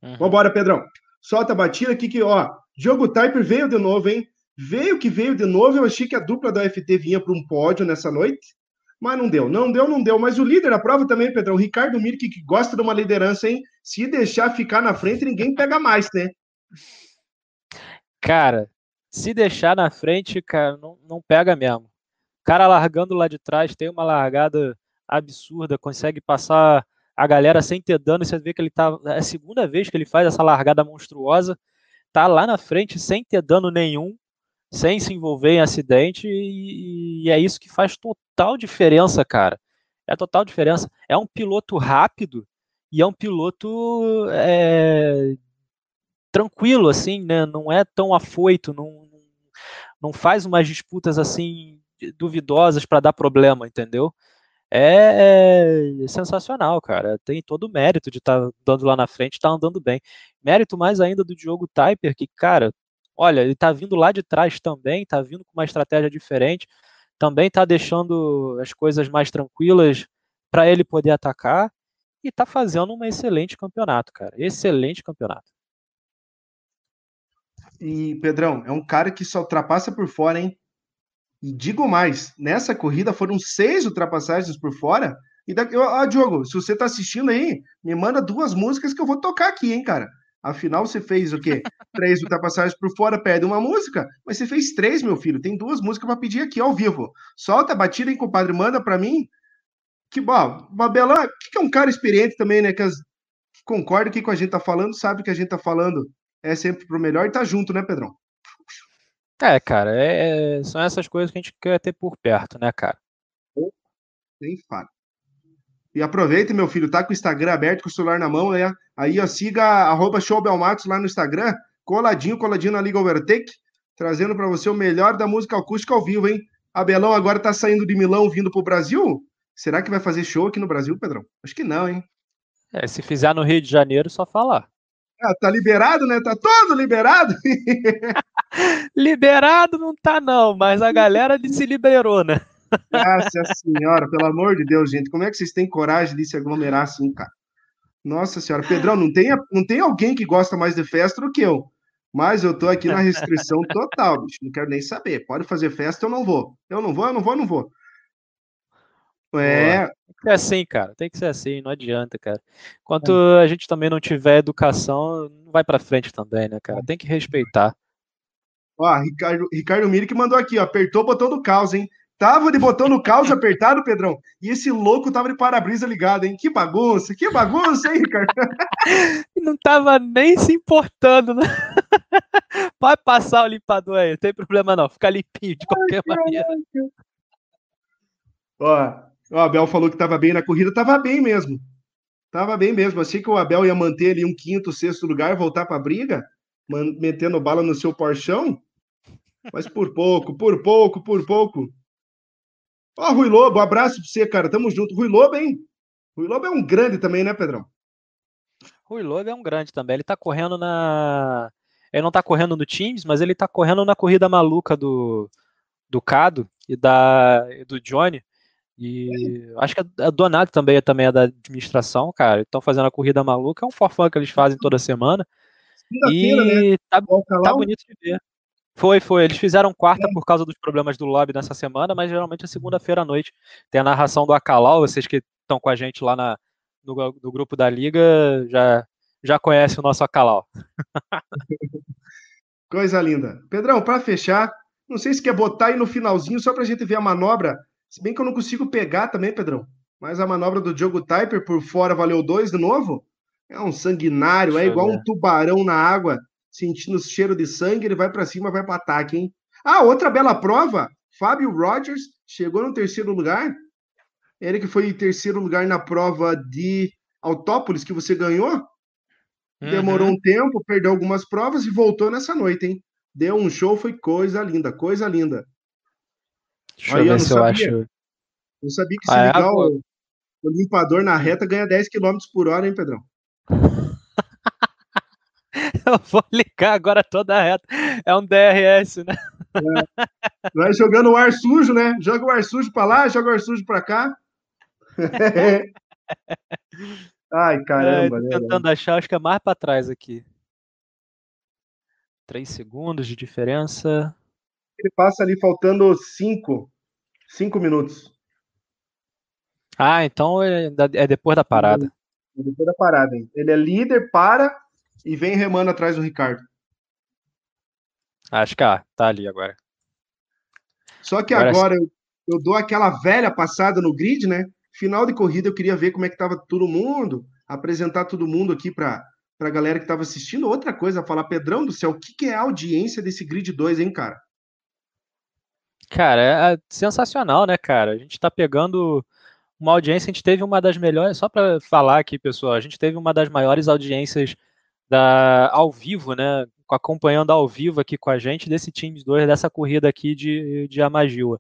Uhum. Vambora, Pedrão. Solta a batida aqui que, ó, Diogo Typer veio de novo, hein? Veio que veio de novo. Eu achei que a dupla da FT vinha para um pódio nessa noite, mas não deu. Não deu, não deu. Mas o líder da prova também, Pedrão, Ricardo Mirk, que gosta de uma liderança, hein? Se deixar ficar na frente, ninguém pega mais, né? Cara, se deixar na frente, cara, não, não pega mesmo. Cara largando lá de trás, tem uma largada absurda, consegue passar a galera sem ter dano. Você vê que ele tá. É a segunda vez que ele faz essa largada monstruosa. Tá lá na frente sem ter dano nenhum, sem se envolver em acidente, e, e é isso que faz total diferença, cara. É total diferença. É um piloto rápido e é um piloto é, tranquilo, assim, né? Não é tão afoito, não, não faz umas disputas assim duvidosas para dar problema, entendeu? É, é, sensacional, cara. Tem todo o mérito de estar tá dando lá na frente, tá andando bem. Mérito mais ainda do Diogo Typer, que, cara, olha, ele tá vindo lá de trás também, tá vindo com uma estratégia diferente, também tá deixando as coisas mais tranquilas para ele poder atacar e tá fazendo um excelente campeonato, cara. Excelente campeonato. E, Pedrão, é um cara que só ultrapassa por fora, hein? E digo mais, nessa corrida foram seis ultrapassagens por fora. E daqui, ah, Diogo, se você tá assistindo aí, me manda duas músicas que eu vou tocar aqui, hein, cara. Afinal, você fez o quê? Três ultrapassagens por fora, pede uma música, mas você fez três, meu filho. Tem duas músicas para pedir aqui ao vivo. Solta a batida, hein, compadre? Manda para mim. Que bom. Babelão, que é um cara experiente também, né? Que, as, que concorda com o que a gente tá falando, sabe que a gente tá falando é sempre pro melhor e tá junto, né, Pedrão? É, cara, é, é, são essas coisas que a gente quer ter por perto, né, cara? Nem fala. E aproveita, meu filho, tá com o Instagram aberto, com o celular na mão, né? Aí, ó, siga arroba showbelmatos lá no Instagram, coladinho, coladinho na Liga Overtake, trazendo para você o melhor da música acústica ao vivo, hein? Abelão agora tá saindo de Milão, vindo pro Brasil? Será que vai fazer show aqui no Brasil, Pedrão? Acho que não, hein? É, se fizer no Rio de Janeiro, só falar. Ah, tá liberado, né? Tá todo liberado. liberado não tá, não, mas a galera se liberou, né? Nossa senhora, pelo amor de Deus, gente, como é que vocês têm coragem de se aglomerar assim, cara? Nossa senhora, Pedrão, não tem, não tem alguém que gosta mais de festa do que eu. Mas eu tô aqui na restrição total, bicho. Não quero nem saber. Pode fazer festa, eu não vou. Eu não vou, eu não vou, eu não vou. É. Tem que ser assim, cara. Tem que ser assim, não adianta, cara. Enquanto é. a gente também não tiver educação, não vai para frente também, né, cara? Tem que respeitar. Ó, Ricardo, Ricardo Miri que mandou aqui, ó, apertou o botão do caos, hein? Tava de botão no caos apertado, Pedrão, e esse louco tava de para-brisa ligado, hein? Que bagunça, que bagunça, hein, Ricardo? Não tava nem se importando, né? Pode passar o limpador aí, não tem problema não, fica limpinho de qualquer Ai, maneira. Ó, o Abel falou que estava bem na corrida, estava bem mesmo. Estava bem mesmo. Achei que o Abel ia manter ali um quinto, sexto lugar, voltar para a briga, metendo bala no seu porchão. Mas por pouco, por pouco, por pouco. Ó, Rui Lobo, um abraço para você, cara. Tamo junto. Rui Lobo, hein? Rui Lobo é um grande também, né, Pedrão? Rui Lobo é um grande também. Ele tá correndo na. Ele não tá correndo no Teams, mas ele tá correndo na corrida maluca do, do Cado e da e do Johnny. E acho que a Donato também, também é da administração, cara. Estão fazendo a corrida maluca. É um forfã que eles fazem toda semana. E né? tá, tá bonito de ver. Foi, foi. Eles fizeram quarta é. por causa dos problemas do lobby nessa semana, mas geralmente é segunda-feira à noite. Tem a narração do Acalau, vocês que estão com a gente lá na, no, no, grupo da Liga já, já conhecem o nosso Acalau. Coisa linda. Pedrão, para fechar, não sei se quer botar aí no finalzinho só para a gente ver a manobra. Se bem que eu não consigo pegar também, Pedrão. Mas a manobra do Diogo Typer por fora valeu dois de novo? É um sanguinário, Deixa é igual um tubarão na água sentindo o cheiro de sangue, ele vai para cima, vai para ataque, hein? Ah, outra bela prova, Fábio Rogers chegou no terceiro lugar. Ele que foi em terceiro lugar na prova de Autópolis que você ganhou. Demorou uhum. um tempo, perdeu algumas provas e voltou nessa noite, hein? Deu um show, foi coisa linda, coisa linda. Deixa Aí, eu ver eu se sabia, eu acho. Eu sabia que se ah, ligar é, o, o limpador na reta ganha 10 km por hora, hein, Pedrão? Eu vou ligar agora toda a reta. É um DRS, né? É. Vai jogando o ar sujo, né? Joga o ar sujo para lá, joga o ar sujo para cá. Ai, caramba. É, né, tentando achar, acho que é mais para trás aqui. Três segundos de diferença. Ele passa ali faltando cinco. Cinco minutos. Ah, então é, é depois da parada. É depois da parada. Hein? Ele é líder, para e vem remando atrás do Ricardo. Acho que ah, tá ali agora. Só que agora, agora eu, eu, dou aquela velha passada no grid, né? Final de corrida eu queria ver como é que tava todo mundo, apresentar todo mundo aqui para a galera que estava assistindo. Outra coisa, falar, Pedrão do céu, o que, que é a audiência desse grid 2, hein, cara? Cara, é, é sensacional, né, cara? A gente tá pegando uma audiência, a gente teve uma das melhores, só para falar aqui, pessoal, a gente teve uma das maiores audiências da, ao vivo, né? Acompanhando ao vivo aqui com a gente desse time 2, dessa corrida aqui de, de Amagila.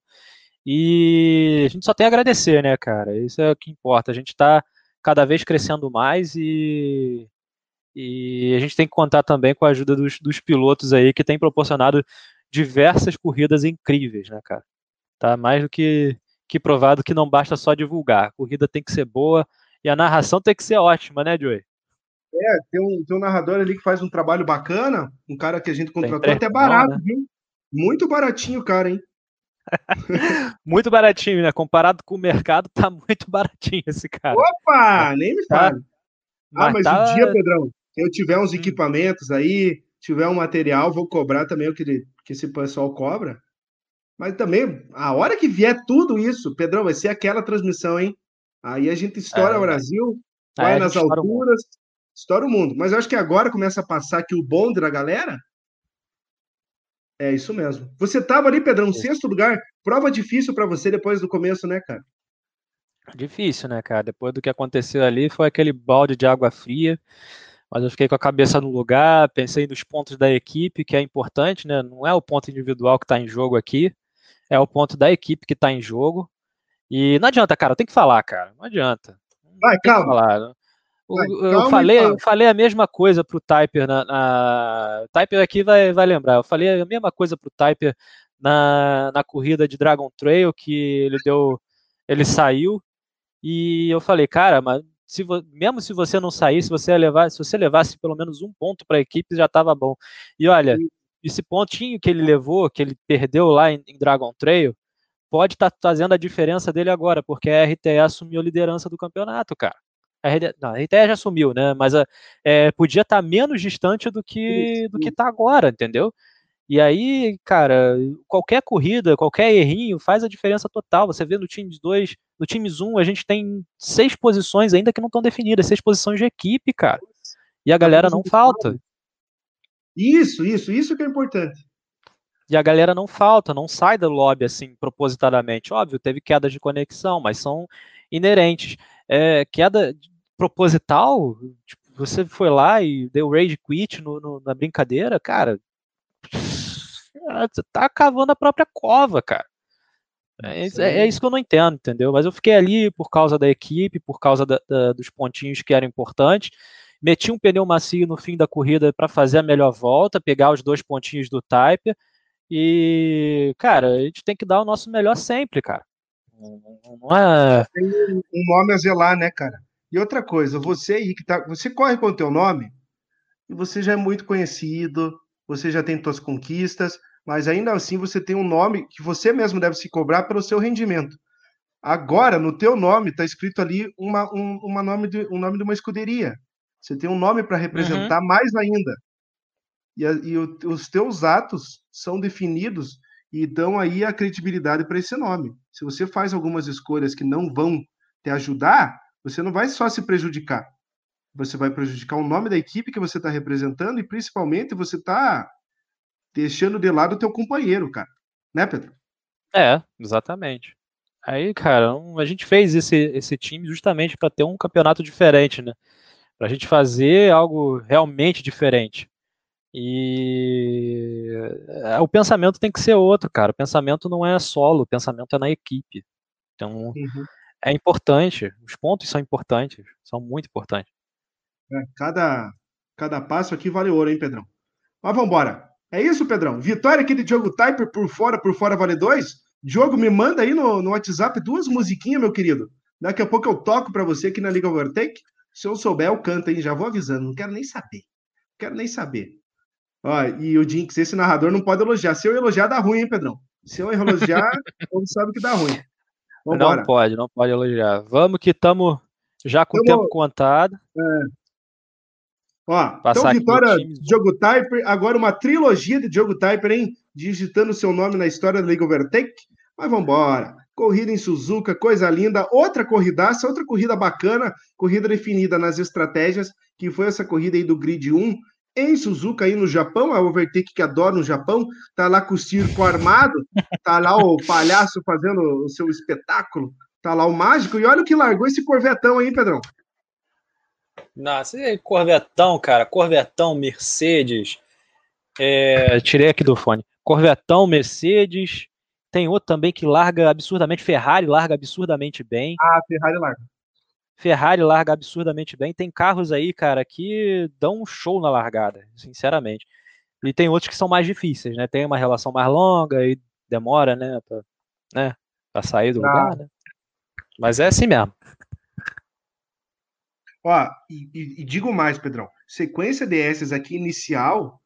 E a gente só tem a agradecer, né, cara? Isso é o que importa. A gente está cada vez crescendo mais e, e a gente tem que contar também com a ajuda dos, dos pilotos aí que tem proporcionado diversas corridas incríveis, né, cara? Tá mais do que, que provado que não basta só divulgar. A corrida tem que ser boa e a narração tem que ser ótima, né, Joey? É, tem um, tem um narrador ali que faz um trabalho bacana, um cara que a gente contratou, até barato, né? viu? Muito baratinho, cara, hein? muito baratinho, né? Comparado com o mercado, tá muito baratinho esse cara. Opa! Nem me tá. fale. Ah, mas tá... um dia, Pedrão, se eu tiver uns hum. equipamentos aí, tiver um material, vou cobrar também o que, que esse pessoal cobra. Mas também, a hora que vier tudo isso, Pedrão, vai ser aquela transmissão, hein? Aí a gente estoura é, o Brasil, vai nas alturas, estoura o mundo. Mas eu acho que agora começa a passar aqui o bonde da galera. É isso mesmo. Você tava ali, Pedrão, sexto lugar. Prova difícil para você depois do começo, né, cara? Difícil, né, cara? Depois do que aconteceu ali, foi aquele balde de água fria. Mas eu fiquei com a cabeça no lugar, pensei nos pontos da equipe, que é importante, né? Não é o ponto individual que está em jogo aqui, é o ponto da equipe que está em jogo. E não adianta, cara, tem que falar, cara. Não adianta. Vai, calma. Falar eu, falei, eu falei a mesma coisa pro Typer na, na, O Typer aqui vai, vai lembrar. Eu falei a mesma coisa pro Typer na, na corrida de Dragon Trail, que ele deu. Ele saiu. E eu falei, cara, mas se, mesmo se você não saísse, você levar, se você levasse pelo menos um ponto para a equipe, já estava bom. E olha, esse pontinho que ele levou, que ele perdeu lá em, em Dragon Trail, pode estar tá fazendo a diferença dele agora, porque a RTE assumiu a liderança do campeonato, cara. A RTE, não, a RTE já sumiu, né? Mas a, é, podia estar tá menos distante do que do que está agora, entendeu? E aí, cara, qualquer corrida, qualquer errinho faz a diferença total. Você vê no Times 2, no Times 1, a gente tem seis posições ainda que não estão definidas, seis posições de equipe, cara. E a galera não falta. Isso, isso, isso que é importante. E a galera não falta, não sai do lobby assim propositadamente. Óbvio, teve quedas de conexão, mas são inerentes. É, queda proposital, tipo, você foi lá e deu rage quit no, no, na brincadeira, cara, você tá cavando a própria cova, cara. É, é, é, isso que eu não entendo, entendeu? Mas eu fiquei ali por causa da equipe, por causa da, da, dos pontinhos que eram importantes. Meti um pneu macio no fim da corrida para fazer a melhor volta, pegar os dois pontinhos do Type. E, cara, a gente tem que dar o nosso melhor sempre, cara. Não é... Tem um nome a zelar, né, cara? E outra coisa, você aí que tá. Você corre com o teu nome e você já é muito conhecido, você já tem suas conquistas, mas ainda assim você tem um nome que você mesmo deve se cobrar pelo seu rendimento. Agora, no teu nome, está escrito ali uma, um, uma nome de, um nome de uma escuderia. Você tem um nome para representar uhum. mais ainda. E, a, e o, os teus atos são definidos e dão aí a credibilidade para esse nome. Se você faz algumas escolhas que não vão te ajudar, você não vai só se prejudicar. Você vai prejudicar o nome da equipe que você está representando e principalmente você está deixando de lado o teu companheiro, cara. Né, Pedro? É, exatamente. Aí, cara, a gente fez esse, esse time justamente para ter um campeonato diferente, né? Para a gente fazer algo realmente diferente. E é, o pensamento tem que ser outro, cara. O pensamento não é solo, o pensamento é na equipe. Então, uhum. é importante. Os pontos são importantes, são muito importantes. É, cada, cada passo aqui vale ouro, hein, Pedrão? Mas vamos embora. É isso, Pedrão? Vitória aqui de Diogo Typer por fora, por fora vale dois? Diogo, me manda aí no, no WhatsApp duas musiquinhas, meu querido. Daqui a pouco eu toco para você aqui na Liga Overtake. Se eu souber, eu canto aí, já vou avisando. Não quero nem saber. Não quero nem saber. Ó, e o Jinx, esse narrador não pode elogiar. Se eu elogiar, dá ruim, hein, Pedrão? Se eu elogiar, todo sabe que dá ruim. Vambora. Não pode, não pode elogiar. Vamos que estamos já com o tempo contado. É. Ó, Passar então vitória de Diogo Typer, agora uma trilogia de Diogo Typer, hein? Digitando seu nome na história da League Overtake. Mas vamos embora. Corrida em Suzuka, coisa linda. Outra corridaça, outra corrida bacana, corrida definida nas estratégias, que foi essa corrida aí do Grid 1, em Suzuka, aí no Japão, a Overtake que adora no Japão, tá lá com o circo armado, tá lá o palhaço fazendo o seu espetáculo, tá lá o mágico, e olha o que largou esse corvetão aí, Pedrão. Nossa, Corvetão, cara, Corvetão, Mercedes. É, tirei aqui do fone. Corvetão, Mercedes. Tem outro também que larga absurdamente. Ferrari larga absurdamente bem. Ah, Ferrari larga. Ferrari larga absurdamente bem. Tem carros aí, cara, que dão um show na largada, sinceramente. E tem outros que são mais difíceis, né? Tem uma relação mais longa e demora, né? Pra, né? pra sair do ah. lugar, né? Mas é assim mesmo. Ó, e, e, e, digo mais, Pedrão. Sequência desses aqui inicial,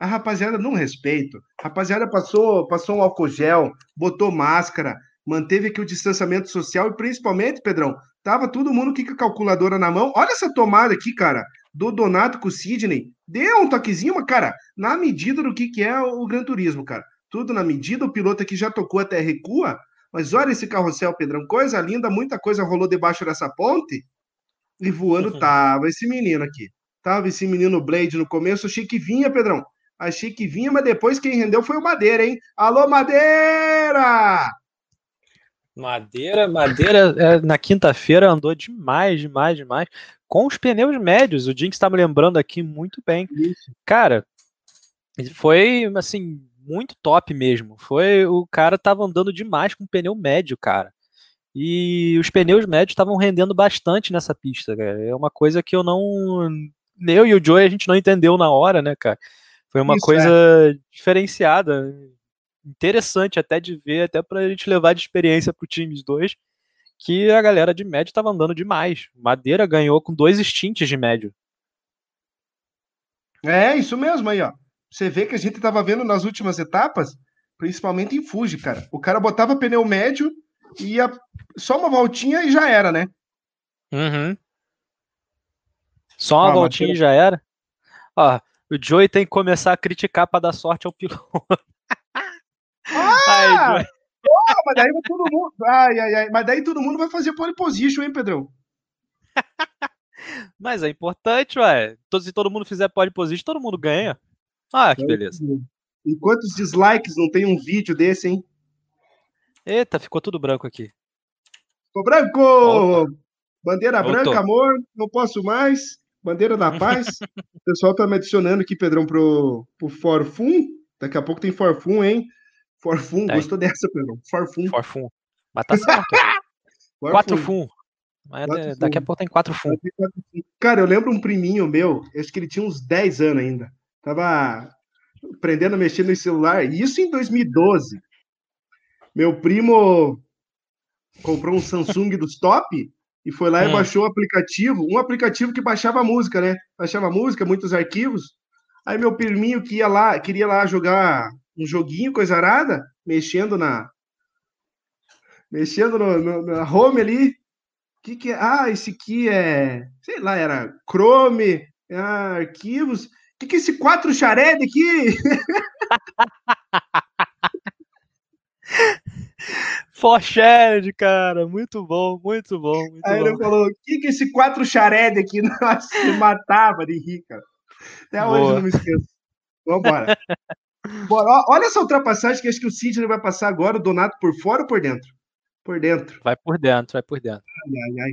a rapaziada não respeito. A rapaziada passou, passou um álcool gel, botou máscara, manteve aqui o distanciamento social e principalmente, Pedrão, tava todo mundo aqui com a calculadora na mão. Olha essa tomada aqui, cara, do Donato com o Sidney. Deu um toquezinho, mas, cara, na medida do que, que é o Gran Turismo, cara. Tudo na medida, o piloto aqui já tocou até recua, mas olha esse carrossel, Pedrão, coisa linda, muita coisa rolou debaixo dessa ponte. E voando uhum. tava esse menino aqui. Tava esse menino Blade no começo. Achei que vinha, Pedrão. Achei que vinha, mas depois quem rendeu foi o Madeira, hein? Alô, Madeira! Madeira, Madeira é, na quinta-feira andou demais, demais, demais. Com os pneus médios. O Jinx está me lembrando aqui muito bem. Isso. Cara, foi assim, muito top mesmo. Foi o cara tava andando demais com pneu médio, cara. E os pneus médios estavam rendendo bastante nessa pista, cara. É uma coisa que eu não. Eu e o Joey a gente não entendeu na hora, né, cara? Foi uma Isso, coisa é. diferenciada, interessante até de ver, até pra gente levar de experiência pro times dois, que a galera de médio estava andando demais. Madeira ganhou com dois stints de médio. É, isso mesmo aí, ó. Você vê que a gente estava vendo nas últimas etapas, principalmente em Fuji, cara. O cara botava pneu médio ia só uma voltinha e já era, né? Uhum. Só uma ah, voltinha e já era. Ó, o Joey tem que começar a criticar para dar sorte ao piloto. Ah! Oh, mas daí todo mundo. Ai, ai, ai. Mas daí todo mundo vai fazer pole position, hein, Pedrão? mas é importante, ué. Se todo mundo fizer pole position, todo mundo ganha. Ah, que beleza. E quantos dislikes não tem um vídeo desse, hein? Eita, ficou tudo branco aqui. Ficou branco! Opa. Bandeira Voltou. branca, amor, não posso mais. Bandeira da paz. o pessoal tá me adicionando aqui, Pedrão, pro, pro Forfum. Daqui a pouco tem Forfum, hein? Forfum, é. gostou dessa, Pedrão? Forfum. Forfum. Mas tá certo. quatro fum. Quatro daqui fum. a pouco tem quatro fum. Cara, eu lembro um priminho meu, acho que ele tinha uns 10 anos ainda. Tava aprendendo a mexer no celular. Isso em 2012. Meu primo comprou um Samsung dos top e foi lá hum. e baixou o aplicativo, um aplicativo que baixava música, né? Baixava música, muitos arquivos. Aí meu priminho que ia lá, queria lá jogar um joguinho, coisa arada, mexendo na mexendo no, no, na home ali. Que que é? Ah, esse aqui é, sei lá, era Chrome, ah, arquivos. O que que é esse quatro xared aqui? Forshared, cara, muito bom, muito bom. Muito Aí bom. ele falou: o que, que é esse quatro xared aqui? Nossa, me matava de rir, cara. Até Boa. hoje não me esqueço. Vambora. Bora. Olha essa ultrapassagem que acho que o Sidney vai passar agora, o Donato por fora ou por dentro? Por dentro. Vai por dentro, vai por dentro. Ai, ai, ai.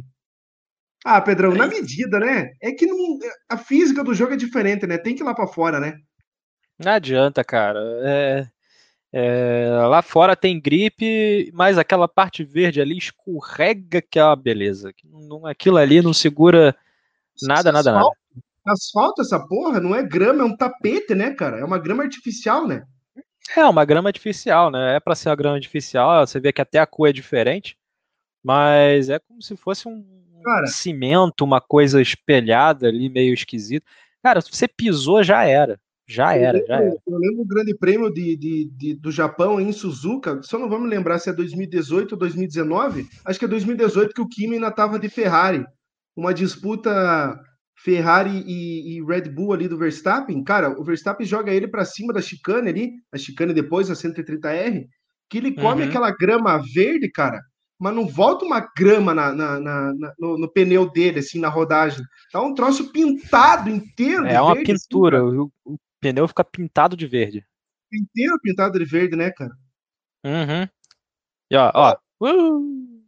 Ah, Pedrão, é na medida, né? É que não, a física do jogo é diferente, né? Tem que ir lá para fora, né? Não adianta, cara. É, é, lá fora tem gripe, mas aquela parte verde ali escorrega que é uma beleza. Não, aquilo ali não segura nada, nada, nada. Asfalto, essa porra, não é grama, é um tapete, né, cara? É uma grama artificial, né? É, uma grama artificial, né? É para ser uma grama artificial, você vê que até a cor é diferente, mas é como se fosse um cara, cimento, uma coisa espelhada ali, meio esquisito. Cara, se você pisou, já era. Já era, lembro, já era. Eu lembro o grande prêmio de, de, de, do Japão em Suzuka, só não vamos lembrar se é 2018 ou 2019, acho que é 2018 que o Kimi ainda estava de Ferrari. Uma disputa Ferrari e, e, Red Bull ali do Verstappen, cara, o Verstappen joga ele para cima da chicane ali, a chicane depois, a 130R, que ele come uhum. aquela grama verde, cara, mas não volta uma grama na, na, na, na no, no, pneu dele, assim, na rodagem. Tá um troço pintado inteiro. É uma verde, assim, pintura, assim, o, o, pneu fica pintado de verde. Inteiro pintado de verde, né, cara? Uhum. E ó, ó. Uh,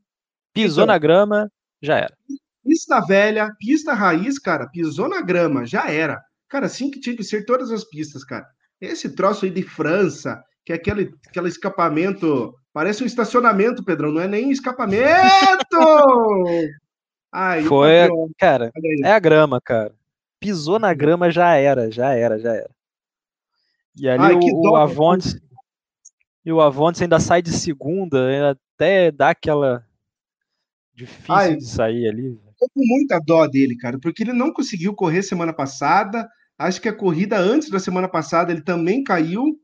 pisou então, na grama, já era. Pista velha, pista raiz, cara, pisou na grama, já era. Cara, assim que tinha que ser todas as pistas, cara. Esse troço aí de França, que é aquele, aquele escapamento, parece um estacionamento, Pedrão, não é nem escapamento! Ai, Foi, cara, é a grama, cara. Pisou na grama, já era, já era, já era. E ali Ai, o, o Avontes, e o Avontes ainda sai de segunda, até dá aquela difícil Ai, de sair ali tô com muita dó dele, cara, porque ele não conseguiu correr semana passada. Acho que a corrida antes da semana passada ele também caiu.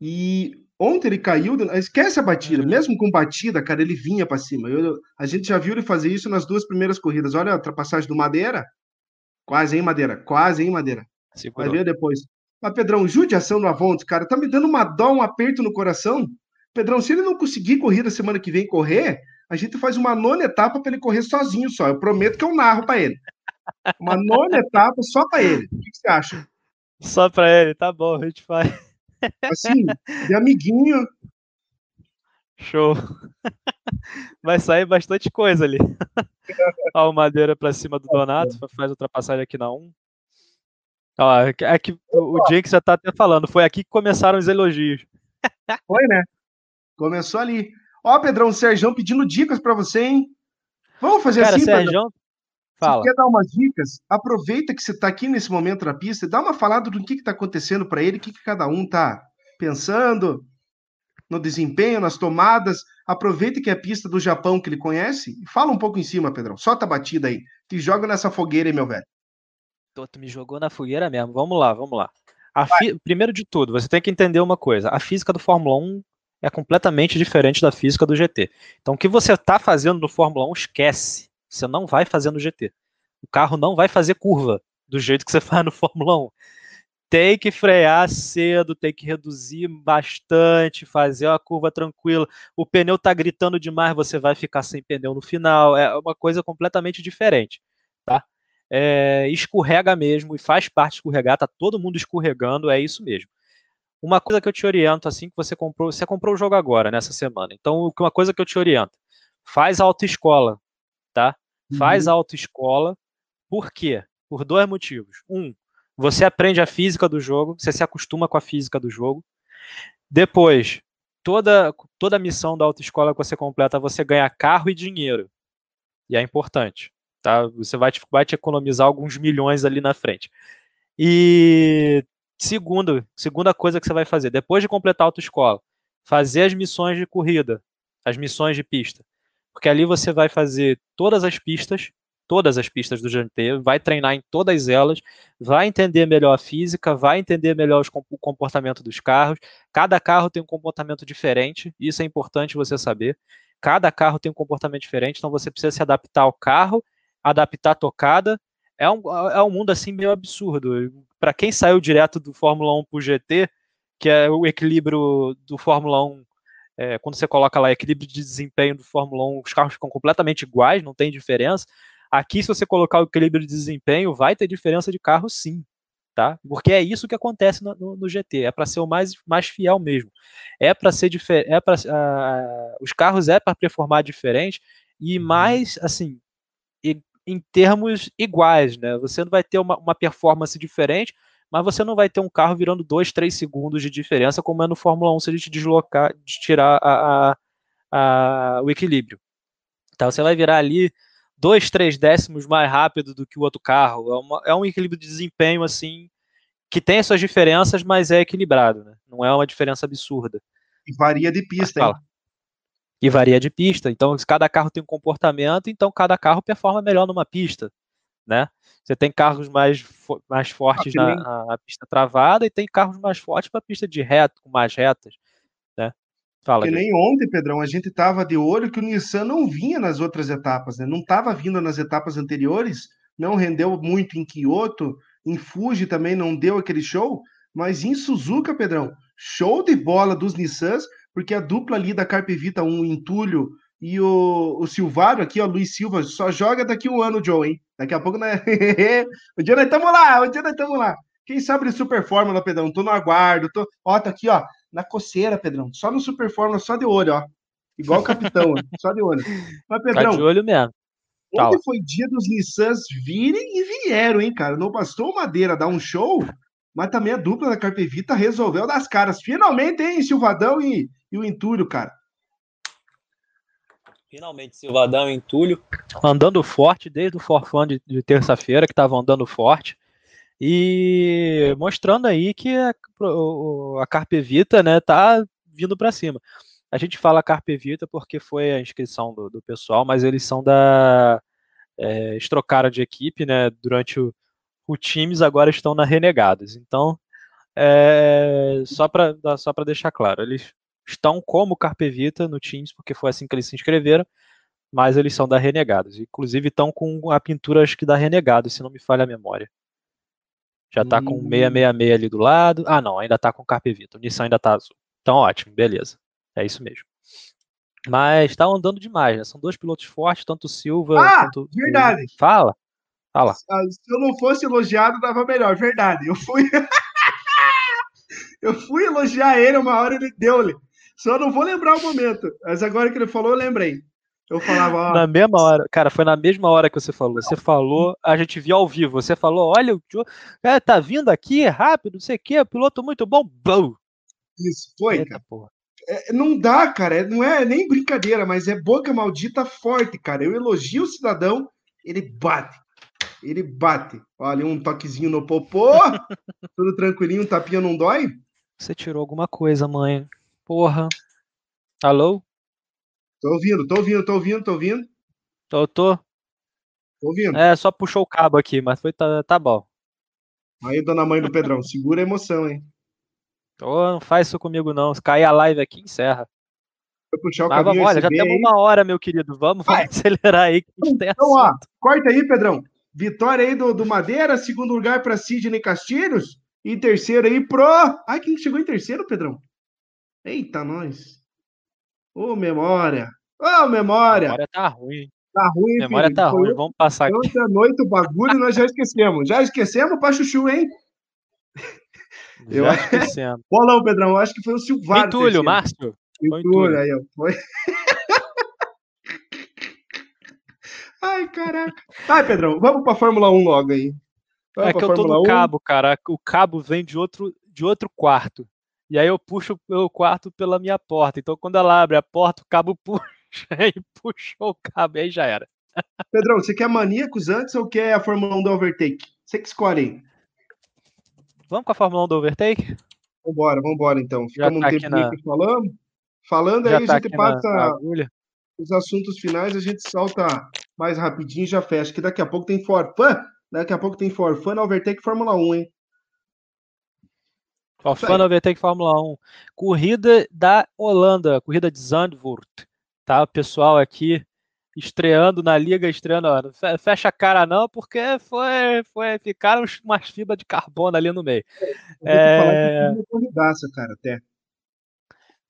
E ontem ele caiu. Esquece a batida, uhum. mesmo com batida, cara, ele vinha para cima. Eu, a gente já viu ele fazer isso nas duas primeiras corridas. Olha a ultrapassagem do Madeira. Quase, hein, Madeira? Quase, hein, Madeira? Segurou. Vai ver depois. Mas, Pedrão, judiação no Avonte, cara, tá me dando uma dó, um aperto no coração. Pedrão, se ele não conseguir corrida semana que vem correr, a gente faz uma nona etapa para ele correr sozinho só. Eu prometo que eu narro para ele. Uma nona etapa só para ele. O que, você acha? Só para ele, tá bom, a gente faz. Assim, de amiguinho. Show. Vai sair bastante coisa ali. Ó, o Madeira para cima do Donato, faz ultrapassagem aqui na 1. Ó, é que o Jinx já tá até falando, foi aqui que começaram os elogios. Foi, né? Começou ali. Ó, Pedrão, o Sérgio pedindo dicas para você, hein? Vamos fazer Cara, assim, Sérgio, Fala. Você quer dar umas dicas? Aproveita que você está aqui nesse momento na pista e dá uma falada do que está acontecendo para ele, o que, que cada um está pensando no desempenho, nas tomadas. Aproveita que é a pista do Japão que ele conhece e fala um pouco em cima, Pedrão. Solta a batida aí. Te joga nessa fogueira aí, meu velho. Tô, tu me jogou na fogueira mesmo. Vamos lá, vamos lá. Fi... Primeiro de tudo, você tem que entender uma coisa. A física do Fórmula 1 é completamente diferente da física do GT. Então, o que você está fazendo no Fórmula 1, esquece. Você não vai fazer no GT. O carro não vai fazer curva do jeito que você faz no Fórmula 1. Tem que frear cedo, tem que reduzir bastante, fazer uma curva tranquila. O pneu está gritando demais, você vai ficar sem pneu no final. É uma coisa completamente diferente, tá? É, escorrega mesmo e faz parte escorregar, tá todo mundo escorregando, é isso mesmo uma coisa que eu te oriento, assim, que você comprou, você comprou o jogo agora, nessa semana. Então, uma coisa que eu te oriento, faz autoescola, tá? Faz uhum. autoescola. Por quê? Por dois motivos. Um, você aprende a física do jogo, você se acostuma com a física do jogo. Depois, toda, toda a missão da autoescola que você completa, você ganha carro e dinheiro. E é importante, tá? Você vai te, vai te economizar alguns milhões ali na frente. E Segundo, segunda coisa que você vai fazer, depois de completar a autoescola, fazer as missões de corrida, as missões de pista. Porque ali você vai fazer todas as pistas, todas as pistas do GT, vai treinar em todas elas, vai entender melhor a física, vai entender melhor o comportamento dos carros. Cada carro tem um comportamento diferente, isso é importante você saber. Cada carro tem um comportamento diferente, então você precisa se adaptar ao carro, adaptar a tocada. É um, é um mundo assim meio absurdo. Para quem saiu direto do Fórmula 1 para o GT, que é o equilíbrio do Fórmula 1, é, quando você coloca lá equilíbrio de desempenho do Fórmula 1, os carros ficam completamente iguais, não tem diferença. Aqui, se você colocar o equilíbrio de desempenho, vai ter diferença de carro sim, tá? Porque é isso que acontece no, no, no GT, é para ser o mais, mais fiel mesmo. É para ser diferente, é para uh, os carros é para performar diferente e uhum. mais assim, e, em termos iguais, né? Você não vai ter uma, uma performance diferente, mas você não vai ter um carro virando 2, 3 segundos de diferença, como é no Fórmula 1 se a gente deslocar, de tirar a, a, a, o equilíbrio. Então você vai virar ali 2, 3 décimos mais rápido do que o outro carro. É, uma, é um equilíbrio de desempenho assim que tem suas diferenças, mas é equilibrado, né? Não é uma diferença absurda. E varia de pista, hein? E varia de pista. Então, cada carro tem um comportamento, então cada carro performa melhor numa pista, né? Você tem carros mais, mais fortes ah, na, na, pista travada e tem carros mais fortes para pista de reto, com mais retas, né? Fala, que nem ontem, Pedrão, a gente estava de olho que o Nissan não vinha nas outras etapas, né? Não estava vindo nas etapas anteriores, não rendeu muito em Kyoto, em Fuji também não deu aquele show, mas em Suzuka, Pedrão, show de bola dos Nissans, porque a dupla ali da Carpevita, um Entulho e o, o Silvário aqui, ó, Luiz Silva, só joga daqui um ano, Joe, hein? Daqui a pouco, né? o dia nós estamos lá, o dia nós estamos lá. Quem sabe de Super Fórmula, Pedrão? Tô no aguardo, tô... Ó, tá aqui, ó, na coceira, Pedrão. Só no Super Fórmula, só de olho, ó. Igual o capitão, só de olho. Mas, Pedrão... Tá de olho mesmo. Ontem foi dia dos Nissans virem e vieram, hein, cara? Não bastou o Madeira dar um show, mas também a dupla da Carpevita resolveu das caras. Finalmente, hein, Silvadão e, e o Entúlio, cara. Finalmente, Silvadão e Entulho. Andando forte desde o Forfã de, de terça-feira, que estavam andando forte. E mostrando aí que a, a Carpevita né, tá vindo para cima. A gente fala Carpevita porque foi a inscrição do, do pessoal, mas eles são da. É, eles trocaram de equipe né, durante o, o Times, agora estão na Renegados. Então, é, só para só deixar claro, eles estão como Carpevita no Teams, porque foi assim que eles se inscreveram, mas eles são da Renegados. Inclusive estão com a pintura, acho que da Renegados, se não me falha a memória. Já está hum. com 666 ali do lado. Ah, não, ainda está com Carpevita. O Nissan ainda está azul. Então, ótimo, beleza. É isso mesmo. Mas está andando demais, né? São dois pilotos fortes, tanto o Silva ah, quanto. Verdade. Fala. Fala. Ah, se eu não fosse elogiado, dava melhor. Verdade. Eu fui. eu fui elogiar ele, uma hora ele deu-lhe. Só não vou lembrar o momento. Mas agora que ele falou, eu lembrei. Eu falava. Ó, na mesma hora, cara, foi na mesma hora que você falou. Você falou, a gente viu ao vivo. Você falou: olha, o cara tá vindo aqui rápido, não sei o quê, piloto muito bom. Bum. Isso, foi, Eita, cara. Porra. É, não dá, cara. É, não é nem brincadeira, mas é boca maldita forte, cara. Eu elogio o cidadão, ele bate. Ele bate. Olha, um toquezinho no popô. tudo tranquilinho, um tapinha não dói. Você tirou alguma coisa, mãe. Porra. Alô? Tô ouvindo, tô ouvindo, tô ouvindo, tô ouvindo. Tô, tô. Tô ouvindo. É, só puxou o cabo aqui, mas foi tá, tá bom. Aí, dona mãe do Pedrão, segura a emoção, hein? Ô, não faz isso comigo não. Se cair a live aqui, encerra. Vou puxar o mas vamos, olha, já temos uma hora, meu querido. Vamos, vamos acelerar aí. Que então, então ó, corta aí, Pedrão. Vitória aí do, do Madeira, segundo lugar para Sidney Castilhos. E terceiro aí pro. Ai, quem chegou em terceiro, Pedrão? Eita, nós. Ô, memória. Ô, memória. A memória tá ruim. Tá ruim, memória filho. tá Foi ruim, vamos passar aqui. Ontem à noite o bagulho nós já esquecemos. Já esquecemos pra chuchu, hein? Eu já acho esquecemos. Bolão, Pedrão, eu acho que foi o Silvário. Entulho, Márcio. Entulho, aí, ó. Foi. Ai, caraca. Ai, Pedrão, vamos pra Fórmula 1 logo aí. Vamos é que eu tô no 1. cabo, cara. O cabo vem de outro, de outro quarto. E aí eu puxo o quarto pela minha porta. Então quando ela abre a porta, o cabo puxa e puxou o cabo, e aí já era. Pedrão, você quer maníacos antes ou quer a Fórmula 1 do Overtake? Você que escolhe aí. Vamos com a Fórmula 1 do Overtake? Vambora, vambora então. Ficamos tá um tempo na... falando. Falando Já aí, tá a gente passa na, os assuntos finais, a gente salta mais rapidinho e já fecha. Que daqui a pouco tem Forfã. Daqui a pouco tem Forfã na Overtake Fórmula 1, hein? Forfã na Overtake Fórmula 1. Corrida da Holanda, corrida de Zandvoort. Tá, o pessoal aqui estreando na liga, estreando, ó, fecha a cara não, porque foi, foi ficaram umas fibras de carbono ali no meio. É... Corridaça, cara, até.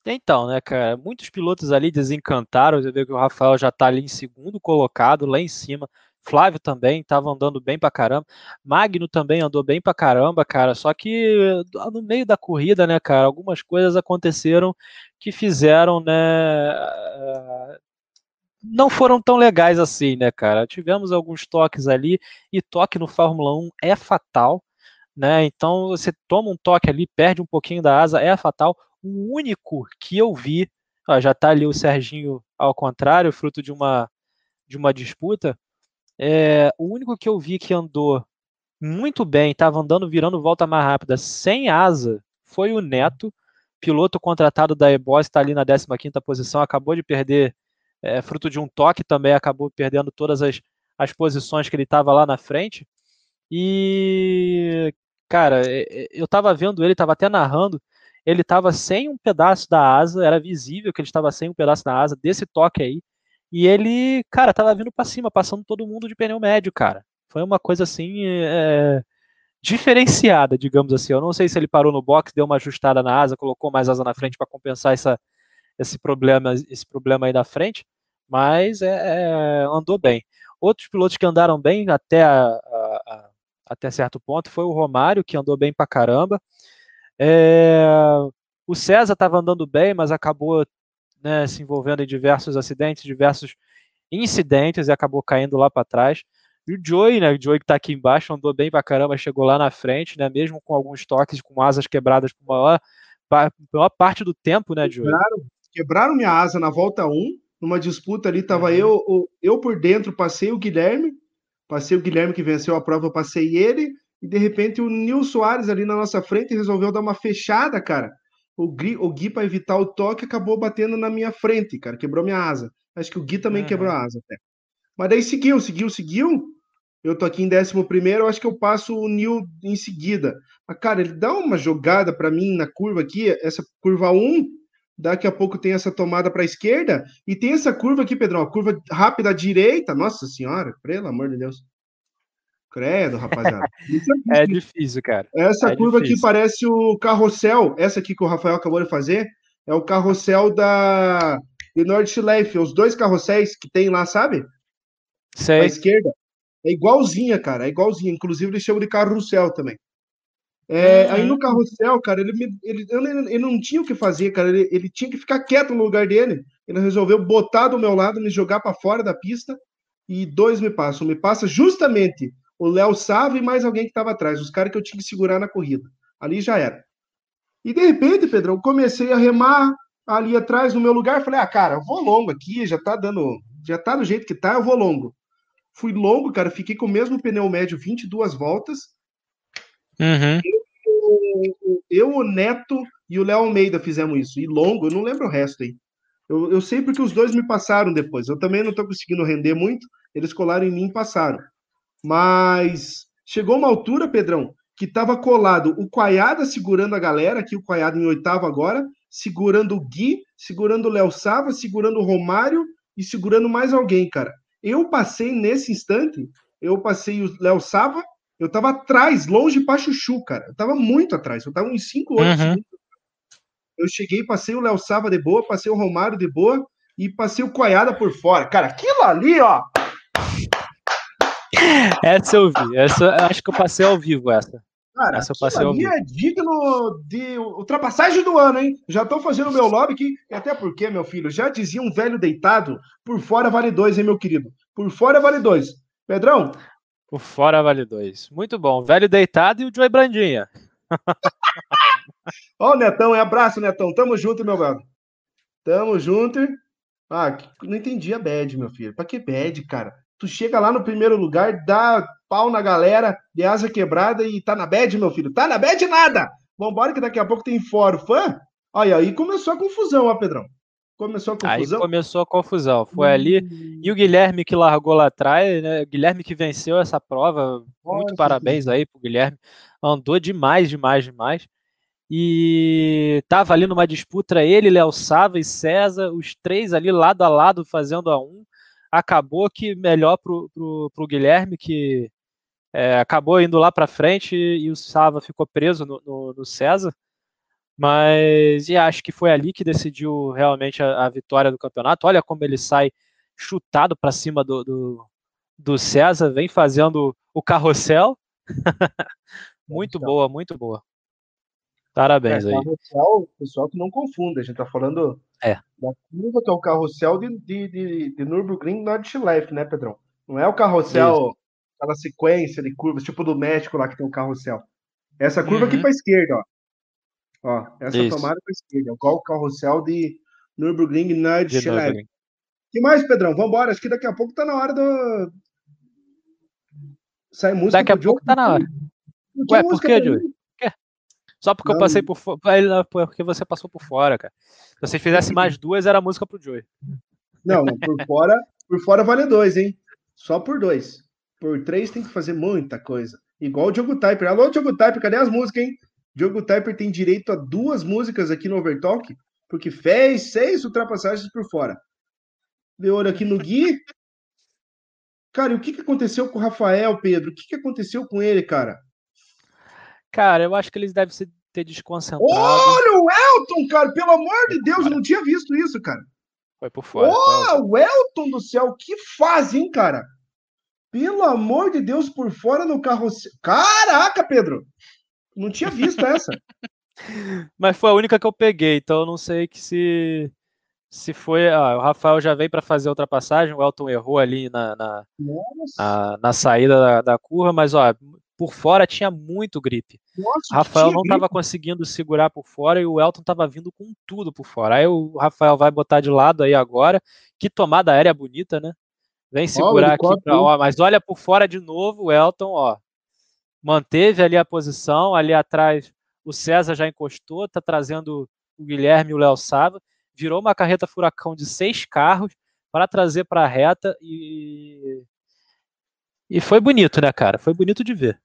Então, né, cara, muitos pilotos ali desencantaram, você vê que o Rafael já tá ali em segundo colocado, lá em cima, Flávio também estava andando bem pra caramba. Magno também andou bem pra caramba, cara. Só que no meio da corrida, né, cara, algumas coisas aconteceram que fizeram, né, não foram tão legais assim, né, cara? Tivemos alguns toques ali, e toque no Fórmula 1 é fatal, né? Então você toma um toque ali, perde um pouquinho da asa, é fatal. O único que eu vi, ó, já tá ali o Serginho ao contrário, fruto de uma, de uma disputa. É, o único que eu vi que andou muito bem, estava andando, virando volta mais rápida, sem asa, foi o Neto, piloto contratado da Ebos, está ali na 15 posição, acabou de perder é, fruto de um toque também, acabou perdendo todas as, as posições que ele estava lá na frente. E, cara, eu estava vendo ele, estava até narrando, ele estava sem um pedaço da asa, era visível que ele estava sem um pedaço da asa desse toque aí. E ele, cara, estava vindo para cima, passando todo mundo de pneu médio, cara. Foi uma coisa assim é, diferenciada, digamos assim. Eu não sei se ele parou no box, deu uma ajustada na asa, colocou mais asa na frente para compensar essa, esse problema, esse problema aí da frente, mas é, é, andou bem. Outros pilotos que andaram bem até, a, a, a, até certo ponto foi o Romário, que andou bem pra caramba. É, o César estava andando bem, mas acabou né, se envolvendo em diversos acidentes, diversos incidentes e acabou caindo lá para trás. E o Joey, né, o Joey que está aqui embaixo, andou bem pra caramba, chegou lá na frente, né, mesmo com alguns toques, com asas quebradas por maior, maior parte do tempo, né, Joey? Claro, quebraram minha asa na volta 1, numa disputa ali, tava uhum. eu, eu por dentro, passei o Guilherme, passei o Guilherme que venceu a prova, eu passei ele, e de repente o Nil Soares ali na nossa frente resolveu dar uma fechada, cara. O Gui, o Gui para evitar o toque, acabou batendo na minha frente, cara, quebrou minha asa. Acho que o Gui também uhum. quebrou a asa até. Mas daí seguiu, seguiu, seguiu. Eu tô aqui em 11 primeiro, acho que eu passo o Nil em seguida. Mas, cara, ele dá uma jogada para mim na curva aqui, essa curva 1, Daqui a pouco tem essa tomada para a esquerda e tem essa curva aqui, Pedrão, curva rápida à direita. Nossa senhora, pelo amor de Deus. Credo, rapaziada. É, é difícil, cara. Essa é curva difícil. aqui parece o carrossel. Essa aqui que o Rafael acabou de fazer é o carrossel da de Nordschleife, os dois carrosséis que tem lá, sabe? Sei. À esquerda. É igualzinha, cara. É igualzinha. Inclusive, eles chamam de carrossel também. É, uhum. Aí no carrossel, cara, ele, me, ele, ele, não tinha o que fazer, cara. Ele, ele tinha que ficar quieto no lugar dele. Ele resolveu botar do meu lado, me jogar para fora da pista e dois me passam. Me passa justamente o Léo Sava e mais alguém que estava atrás, os caras que eu tinha que segurar na corrida. Ali já era. E de repente, Pedrão, eu comecei a remar ali atrás no meu lugar. Falei, ah, cara, eu vou longo aqui, já tá dando, já tá do jeito que tá, eu vou longo. Fui longo, cara, fiquei com o mesmo pneu médio 22 voltas. Uhum eu, o Neto e o Léo Almeida fizemos isso. E longo, eu não lembro o resto aí. Eu, eu sei porque os dois me passaram depois. Eu também não estou conseguindo render muito. Eles colaram em mim e passaram. Mas chegou uma altura, Pedrão, que estava colado o Quaiada segurando a galera, aqui o Quaiada em oitavo agora, segurando o Gui, segurando o Léo Sava, segurando o Romário e segurando mais alguém, cara. Eu passei nesse instante, eu passei o Léo Sava, eu tava atrás, longe para Chuchu, cara. Eu tava muito atrás. Eu tava uns 5, 8 uhum. segundos. Eu cheguei, passei o Léo Sava de boa, passei o Romário de boa e passei o Coiada por fora. Cara, aquilo ali, ó. Essa eu vi. Essa, acho que eu passei ao vivo essa. Cara, essa eu passei ao vivo. é digno de ultrapassagem do ano, hein? Já tô fazendo meu lobby aqui, até porque, meu filho, já dizia um velho deitado, por fora vale dois, hein, meu querido? Por fora vale dois. Pedrão, por fora vale dois. Muito bom. Velho deitado e o Joey Brandinha. Ó, o Netão, é abraço, Netão. Tamo junto, meu velho. Tamo junto. Ah, não entendi a bad, meu filho. Pra que bad, cara? Tu chega lá no primeiro lugar, dá pau na galera, de asa quebrada e tá na bad, meu filho. Tá na bad nada! Vambora que daqui a pouco tem fora fã. Olha, aí começou a confusão, ó, Pedrão. Começou a confusão. Aí começou a confusão. Foi hum. ali. E o Guilherme que largou lá atrás, né? O Guilherme que venceu essa prova. Muito parabéns aí pro Guilherme. Andou demais, demais, demais. E tava ali numa disputa ele, Léo Sava e César, os três ali lado a lado fazendo a um. Acabou que melhor pro, pro, pro Guilherme, que é, acabou indo lá para frente e o Sava ficou preso no, no, no César. Mas e acho que foi ali que decidiu realmente a, a vitória do campeonato. Olha como ele sai chutado para cima do, do, do, César, vem fazendo o carrossel. muito boa, muito boa. Parabéns é, aí. Carrossel, pessoal que não confunda, a gente tá falando é. da curva que é o carrossel de, de, de, de Nürburgring Nordschleife, né, Pedrão? Não é o carrossel, Isso. aquela sequência de curvas, tipo do México lá que tem o carrossel. Essa curva uhum. aqui para esquerda, ó. Ó, essa Isso. tomada para esquerda. Qual o carrossel de Nürburgring Nordschleife. que mais, Pedrão? Vambora. Acho que daqui a pouco tá na hora do. Sai música. Daqui a pouco tá na hora. Ué, por que, Júlio? Só porque não. eu passei por fora. Porque você passou por fora, cara. Se você fizesse mais duas, era música pro Joey. Não, não, por fora, por fora vale dois, hein? Só por dois. Por três tem que fazer muita coisa. Igual o Diogo Typer. Alô, Diogo Typer, cadê as músicas, hein? Diogo Typer tem direito a duas músicas aqui no Overtalk, porque fez seis ultrapassagens por fora. Deu olho aqui no Gui. Cara, e o que, que aconteceu com o Rafael, Pedro? O que, que aconteceu com ele, cara? Cara, eu acho que eles devem ter desconcentrado. Olha o Elton, cara! Pelo amor de Deus, eu não tinha visto isso, cara. Foi por fora. Oh, o Elton do céu, que faz, hein, cara? Pelo amor de Deus, por fora no carro. Caraca, Pedro! Não tinha visto essa. Mas foi a única que eu peguei, então eu não sei que se se foi. Ah, o Rafael já veio para fazer a ultrapassagem, o Elton errou ali na, na, na, na saída da, da, curva, mas ó, por fora tinha muito gripe. Nossa, o Rafael não estava conseguindo segurar por fora e o Elton estava vindo com tudo por fora. Aí o Rafael vai botar de lado aí agora. Que tomada aérea bonita, né? Vem segurar oh, aqui, pra, ó, mas olha por fora de novo o Elton, ó. Manteve ali a posição, ali atrás o César já encostou, tá trazendo o Guilherme e o Léo Sava. Virou uma carreta furacão de seis carros para trazer para a reta e e foi bonito, né, cara? Foi bonito de ver.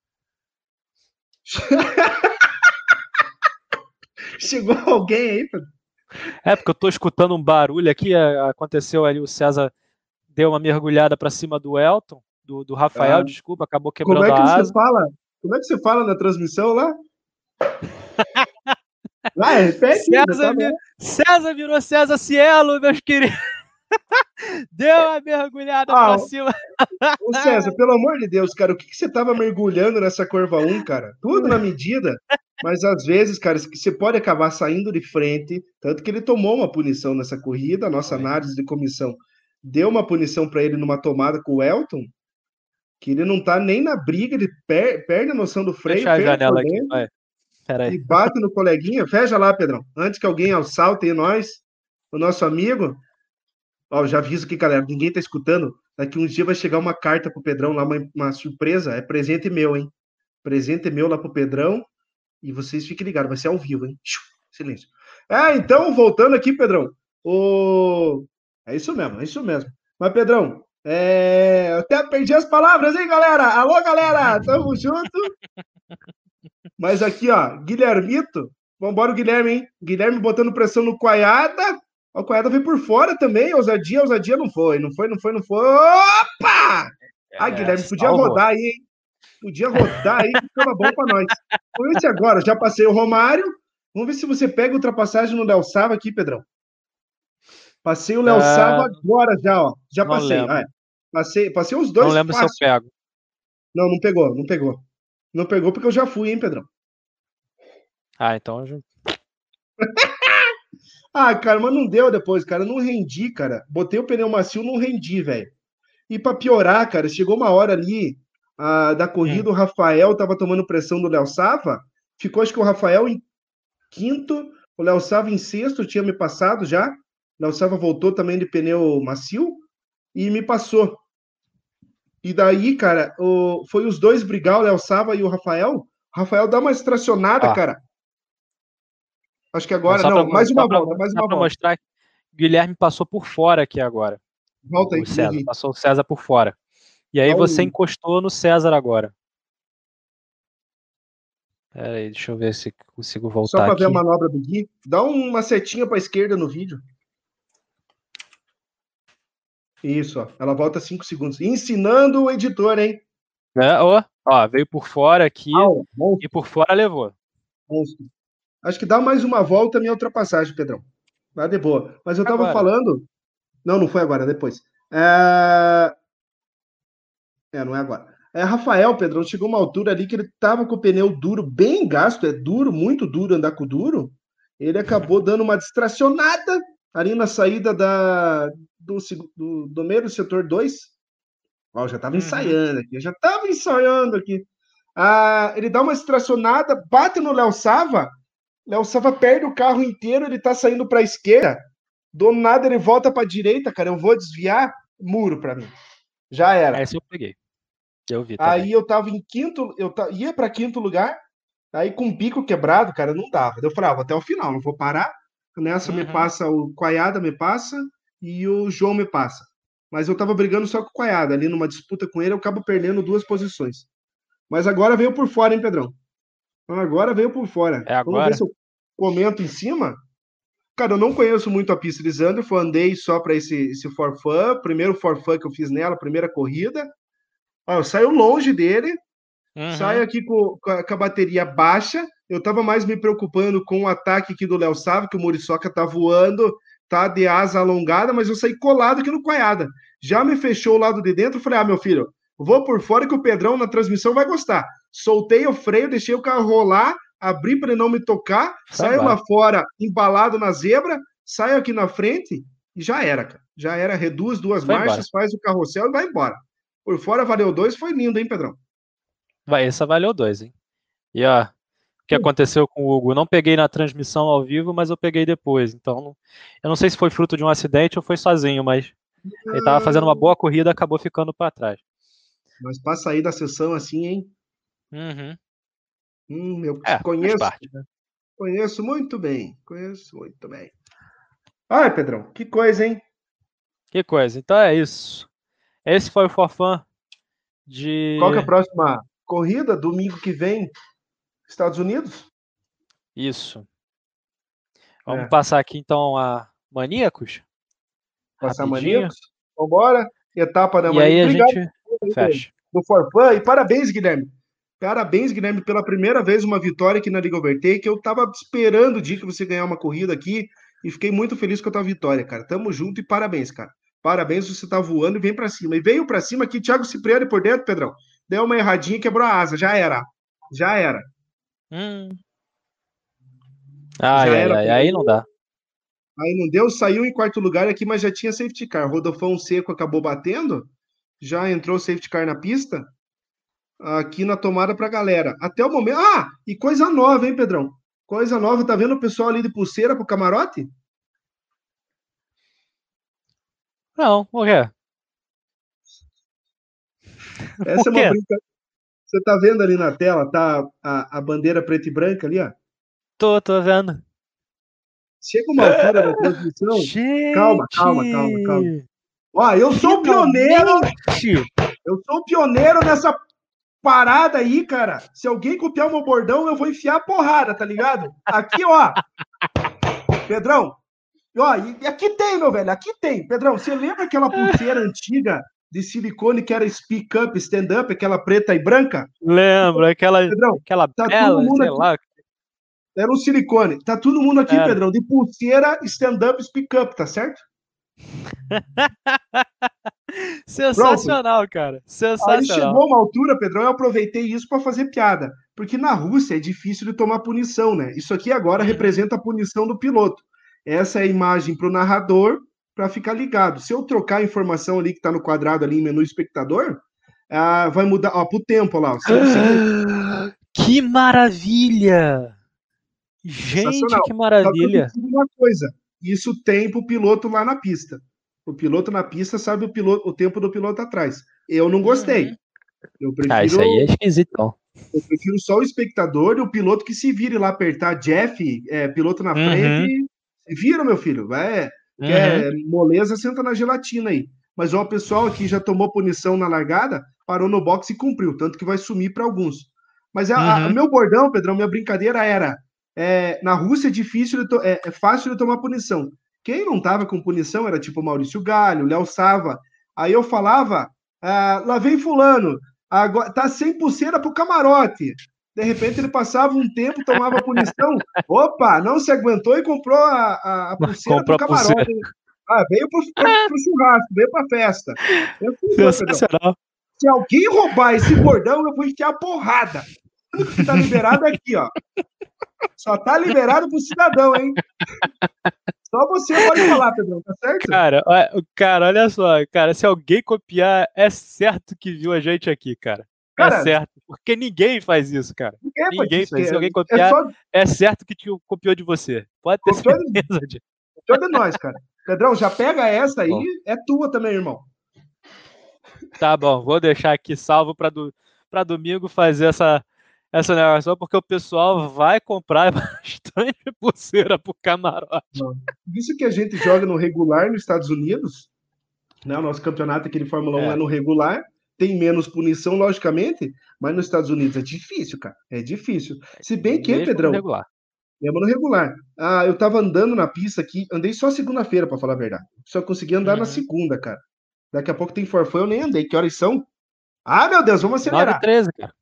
Chegou alguém aí, Pedro? É, porque eu tô escutando um barulho aqui. É, aconteceu ali, o César deu uma mergulhada para cima do Elton, do, do Rafael, ah. desculpa, acabou quebrando Como é que a asa. Você fala? Como é que você fala na transmissão lá? Vai, repete. César, tá César virou César Cielo, meus queridos. Deu uma mergulhada ah, pra cima. Ô César, pelo amor de Deus, cara, o que, que você tava mergulhando nessa curva 1, cara? Tudo na medida, mas às vezes, cara, você pode acabar saindo de frente, tanto que ele tomou uma punição nessa corrida, a nossa análise de comissão deu uma punição para ele numa tomada com o Elton, que ele não tá nem na briga, ele per perde a noção do freio, Fecha a janela aqui, vai. E bate no coleguinha, fecha lá, Pedrão, antes que alguém assalte nós, o nosso amigo, Ó, já aviso aqui, galera, ninguém tá escutando. Daqui uns dias vai chegar uma carta pro Pedrão lá, uma, uma surpresa. É presente meu, hein? Presente meu lá pro Pedrão. E vocês fiquem ligados, vai ser ao vivo, hein? Silêncio. É, então, voltando aqui, Pedrão. O... É isso mesmo, é isso mesmo. Mas, Pedrão, é... eu até perdi as palavras, hein, galera? Alô, galera! Tamo junto. Mas aqui, ó, Guilhermito. Vambora, Guilherme, hein? Guilherme botando pressão no Coiada. O Coeda veio por fora também, ousadia, ousadia não foi, não foi, não foi, não foi. Opa! Ah, Guilherme, podia rodar aí, hein? Podia rodar aí, ficava bom para nós. Vamos ver se agora, já passei o Romário. Vamos ver se você pega ultrapassagem no Léo Sava aqui, Pedrão. Passei o Léo uh, Sava agora já, ó. Já passei. Ah, é. passei. Passei os dois. Não lembro fácil. se eu pego. Não, não pegou, não pegou. Não pegou porque eu já fui, hein, Pedrão? Ah, então eu... Ah, cara, mas não deu depois, cara. Não rendi, cara. Botei o pneu macio, não rendi, velho. E para piorar, cara, chegou uma hora ali ah, da corrida, hum. o Rafael tava tomando pressão do Léo Sava. Ficou, acho que o Rafael em quinto, o Léo Sava em sexto, tinha me passado já. O Léo Sava voltou também de pneu macio e me passou. E daí, cara, o, foi os dois brigar, o Léo Sava e o Rafael. O Rafael dá uma extracionada, ah. cara. Acho que agora, não, pra, mais uma volta, mais uma volta. mostrar Guilherme passou por fora aqui agora. Volta aí. O César, passou o César por fora. E aí você encostou no César agora. Pera aí, deixa eu ver se consigo voltar Só para ver a manobra do Gui. Dá uma setinha para a esquerda no vídeo. Isso, ó. Ela volta 5 segundos. Ensinando o editor, hein? É, ó, ó, veio por fora aqui ah, e por fora levou. Monstro. Acho que dá mais uma volta a minha ultrapassagem, Pedrão. Vai de boa. Mas eu tava agora. falando. Não, não foi agora, depois. É... é, não é agora. É, Rafael, Pedrão, chegou uma altura ali que ele tava com o pneu duro, bem gasto, é duro, muito duro andar com duro. Ele acabou dando uma distracionada ali na saída da, do, do, do meio do setor 2. Ó, já tava uhum. ensaiando aqui, já tava ensaiando aqui. Ah, ele dá uma distracionada, bate no Léo Sava, Léo Sava perde o carro inteiro, ele tá saindo para a esquerda. Do nada ele volta para a direita, cara. Eu vou desviar, muro para mim. Já era. Essa eu peguei. Eu vi. Também. Aí eu tava em quinto, eu ia para quinto lugar. Aí com o bico quebrado, cara, não dava. Eu falei, ah, vou até o final, não vou parar. Nessa uhum. me passa o Quaiada me passa e o João me passa. Mas eu tava brigando só com o Quaiada ali numa disputa com ele, eu acabo perdendo duas posições. Mas agora veio por fora, hein, Pedrão? Agora veio por fora. É agora. Vamos ver se eu comento em cima. Cara, eu não conheço muito a pista de Zandvoort, andei só para esse, esse forfã, primeiro forfã que eu fiz nela, primeira corrida. Ó, eu saio longe dele, uhum. saio aqui com, com, a, bateria baixa. Eu tava mais me preocupando com o ataque aqui do Léo Sávio, que o Muriçoca tá voando, tá de asa alongada, mas eu saí colado aqui no Coiada. Já me fechou o lado de dentro, falei, ah, meu filho, vou por fora que o Pedrão na transmissão vai gostar soltei o freio, deixei o carro rolar, abri para ele não me tocar, saio lá fora embalado na zebra, saio aqui na frente e já era, cara. Já era, reduz duas marchas, embora. faz o carrossel e vai embora. Por fora valeu dois, foi lindo, hein, Pedrão? Vai, essa valeu dois, hein? E ó, o que aconteceu com o Hugo? Não peguei na transmissão ao vivo, mas eu peguei depois. Então, eu não sei se foi fruto de um acidente ou foi sozinho, mas ele tava fazendo uma boa corrida, acabou ficando para trás. Mas para sair da sessão assim, hein? Uhum. Hum, eu é, conheço, né? conheço muito bem, conheço muito bem. Ai, Pedrão, que coisa, hein? Que coisa. Então é isso. Esse foi o Forfã de. Qual é a próxima corrida? Domingo que vem, Estados Unidos? Isso. Vamos é. passar aqui então a Maníacos. Passar Rapidinho. Maníacos? Vambora. Etapa da E aí a gente fecha. Do Forfã. E parabéns, Guilherme. Parabéns, Guilherme, pela primeira vez uma vitória aqui na Liga Overtake. eu tava esperando o dia que você ganhar uma corrida aqui e fiquei muito feliz com a tua vitória, cara. Tamo junto e parabéns, cara. Parabéns, você tá voando e vem para cima. E veio para cima aqui, Thiago Cipriani por dentro, Pedrão. Deu uma erradinha e quebrou a asa. Já era. Já era. Hum. Ai, já ai, era, ai, aí não dá. Aí não deu, saiu em quarto lugar aqui, mas já tinha safety car. Rodolfão Seco acabou batendo, já entrou safety car na pista aqui na tomada para a galera. Até o momento. Ah, e coisa nova, hein, Pedrão? Coisa nova, tá vendo o pessoal ali de pulseira pro camarote? Não, o quê? Essa é uma brincadeira. Você tá vendo ali na tela, tá a, a bandeira preta e branca ali, ó? Tô, tô vendo. Chega uma altura da transmissão. Gente. Calma, calma, calma, calma. Ó, eu sou o pioneiro. Eu sou o pioneiro nessa parada aí, cara. Se alguém copiar o meu bordão, eu vou enfiar a porrada, tá ligado? Aqui, ó. Pedrão, ó, e aqui tem, meu velho, aqui tem. Pedrão, você lembra aquela pulseira antiga de silicone que era speak up, stand up, aquela preta e branca? Lembro, aquela, Pedrão, aquela tá bela, sei aqui. lá. Era um silicone. Tá todo mundo aqui, é. Pedrão, de pulseira, stand up, speak up, tá certo? Sensacional, Pronto. cara. Sensacional. Aí chegou uma altura, Pedrão, eu aproveitei isso para fazer piada. Porque na Rússia é difícil de tomar punição, né? Isso aqui agora uhum. representa a punição do piloto. Essa é a imagem para o narrador para ficar ligado. Se eu trocar a informação ali que está no quadrado ali em menu espectador, ah, vai mudar ó, pro tempo lá. Que maravilha! Gente, que maravilha! Uma coisa, isso tem para o piloto lá na pista. O piloto na pista sabe o, piloto, o tempo do piloto atrás. Eu não gostei. Uhum. Eu prefiro, ah, isso aí é esquisito. Eu prefiro só o espectador e o piloto que se vire lá apertar Jeff, é, piloto na uhum. frente. Vira, meu filho. Vai, uhum. quer moleza, senta na gelatina aí. Mas o pessoal aqui já tomou punição na largada, parou no box e cumpriu, tanto que vai sumir para alguns. Mas o uhum. meu bordão, Pedrão, minha brincadeira era: é, na Rússia é difícil, é, é, fácil de tomar punição. Quem não tava com punição era tipo Maurício Galho, Léo Sava. Aí eu falava: ah, lá vem Fulano, agora tá sem pulseira pro camarote. De repente ele passava um tempo, tomava punição. Opa, não se aguentou e comprou a, a, a pulseira comprou pro camarote. Pulseira. Ah, veio pro, pro, pro churrasco, veio pra festa. Sensacional. Se alguém roubar esse bordão, eu vou enfiar a porrada. O que tá liberado aqui, ó. Só tá liberado pro cidadão, hein? Só você pode falar, Pedrão, tá certo? Cara, cara, olha só, cara, se alguém copiar, é certo que viu a gente aqui, cara. É cara, é certo, porque ninguém faz isso, cara. Ninguém, ninguém faz. Isso. Se é alguém copiar, é, só... é, certo que te copiou de você. Pode ter copiou certeza de... Copiou de nós, cara. Pedrão, já pega essa aí, bom. é tua também, irmão. Tá bom, vou deixar aqui salvo para do, domingo fazer essa, essa negócio, porque o pessoal vai comprar bastante pulseira pro camarote. Isso que a gente joga no regular nos Estados Unidos, né? O nosso campeonato, aquele Fórmula 1 é. é no regular, tem menos punição, logicamente, mas nos Estados Unidos é difícil, cara. É difícil. Se bem que, Mesmo Pedrão. No regular. Mesmo no regular. Ah, eu tava andando na pista aqui, andei só segunda-feira, para falar a verdade. Só consegui andar uhum. na segunda, cara. Daqui a pouco tem forfã, eu nem andei. Que horas são? Ah, meu Deus, vamos acelerar. 9 cara.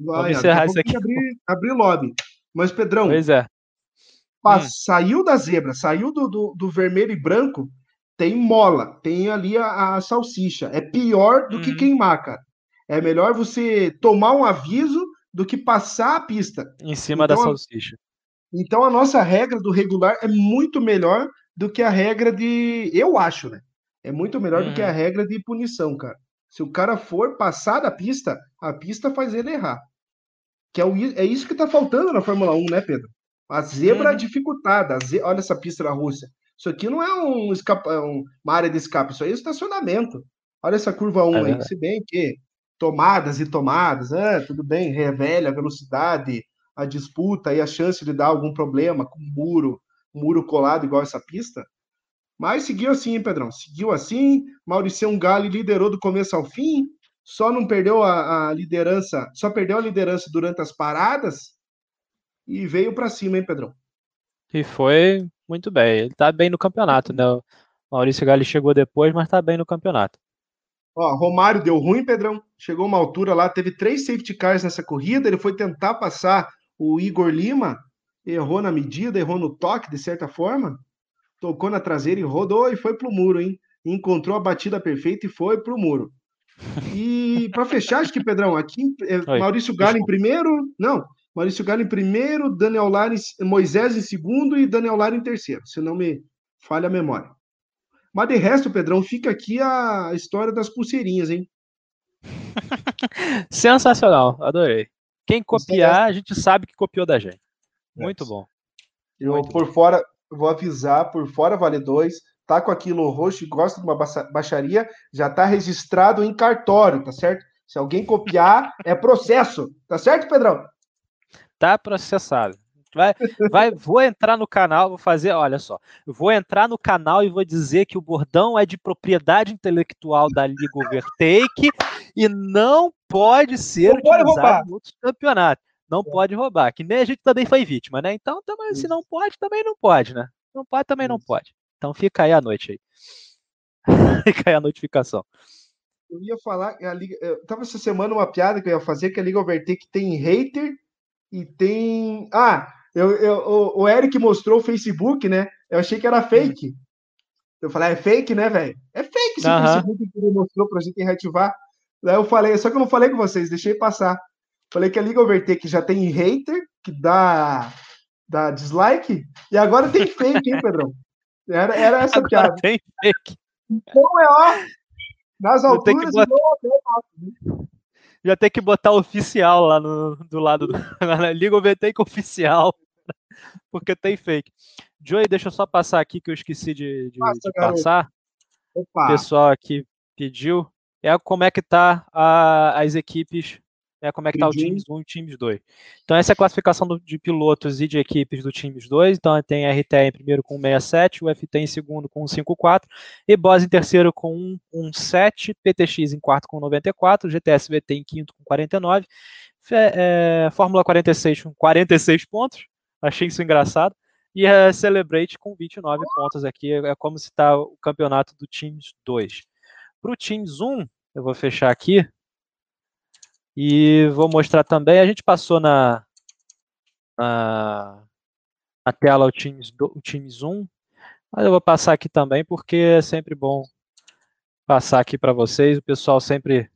Vai, vamos encerrar isso aqui. Abrir, abrir lobby. Mas, Pedrão. Pois é. Hum. Saiu da zebra, saiu do, do, do, vermelho e branco, tem mola, tem ali a, a salsicha. É pior do que uhum. queimar, cara. É melhor você tomar um aviso do que passar a pista. Em cima então, da salsicha. Então a nossa regra do regular é muito melhor do que a regra de. Eu acho, né? É muito melhor do que a uhum. regra de punição, cara. Se o cara for passar da pista, a pista faz ele errar. Que é, o, é isso que tá faltando na Fórmula 1, né, Pedro? A zebra uhum. dificultada. Ze... Olha essa pista da Rússia. Isso aqui não é um escapa... É uma área de escape, isso aí é estacionamento. Olha essa curva 1 é aí, se bem que tomadas e tomadas, é, tudo bem, revela a velocidade, a disputa e a chance de dar algum problema com muro, muro colado igual essa pista, mas seguiu assim, hein, Pedrão? Seguiu assim. Maurício Gale liderou do começo ao fim. Só não perdeu a, a liderança, só perdeu a liderança durante as paradas e veio para cima, hein, Pedrão? E foi muito bem. Ele tá bem no campeonato, né? O Maurício Gale chegou depois, mas tá bem no campeonato. Ó, Romário deu ruim, Pedrão. Chegou uma altura lá, teve três safety cars nessa corrida. Ele foi tentar passar o Igor Lima, errou na medida, errou no toque, de certa forma tocou na traseira e rodou e foi pro muro, hein? Encontrou a batida perfeita e foi pro muro. E para fechar, acho que, Pedrão, aqui é, Maurício Galo em primeiro, não, Maurício Galo em primeiro, Daniel Lara, Moisés em segundo e Daniel Lara em terceiro, se não me falha a memória. Mas de resto, Pedrão, fica aqui a história das pulseirinhas, hein? Sensacional, adorei. Quem copiar, a gente sabe que copiou da gente. Muito bom. Eu, Muito por bom. fora, vou avisar, por fora vale dois, tá com aquilo roxo e gosta de uma baixaria, já tá registrado em cartório, tá certo? Se alguém copiar, é processo, tá certo, Pedrão? Tá processado. Vai, vai, vou entrar no canal, vou fazer, olha só, vou entrar no canal e vou dizer que o bordão é de propriedade intelectual da Liga Overtake e não pode ser não utilizado em outros campeonatos não pode roubar. Que nem a gente também foi vítima, né? Então, também, se não pode, também não pode, né? Não pode, também não pode. Então fica aí a noite aí. fica aí a notificação. Eu ia falar, a Liga, eu tava essa semana uma piada que eu ia fazer que a Liga Overtake tem hater e tem. Ah, eu, eu, o, o Eric mostrou o Facebook, né? Eu achei que era fake. Eu falei, ah, é fake, né, velho? É fake esse Facebook que ele mostrou pra gente reativar. Daí eu falei, só que eu não falei com vocês, deixei passar. Falei que a Liga Overtake já tem hater, que dá, dá dislike, e agora tem fake, hein, Pedrão? Era, era essa agora piada. Tem fake. Então é ó, nas alturas botar... não, Já tem que botar oficial lá no, do lado do, na Liga Overtake oficial, porque tem fake. Joey, deixa eu só passar aqui que eu esqueci de, de, de passar. O pessoal aqui pediu. é como é que tá a, as equipes, é como é que tá o Teams 1 e o Teams 2. Então essa é a classificação do, de pilotos e de equipes do Teams 2. Então tem a RTE em primeiro com 67, o FT em segundo com 54, e Boss em terceiro com 17, PTX em quarto com 94, GTS VT em quinto com 49, é, Fórmula 46 com 46 pontos, achei isso engraçado, e a Celebrate com 29 pontos aqui, é como se está o campeonato do Teams 2. Para o Teams 1, eu vou fechar aqui, e vou mostrar também, a gente passou na, na, na tela o Teams, o Teams 1, mas eu vou passar aqui também, porque é sempre bom passar aqui para vocês, o pessoal sempre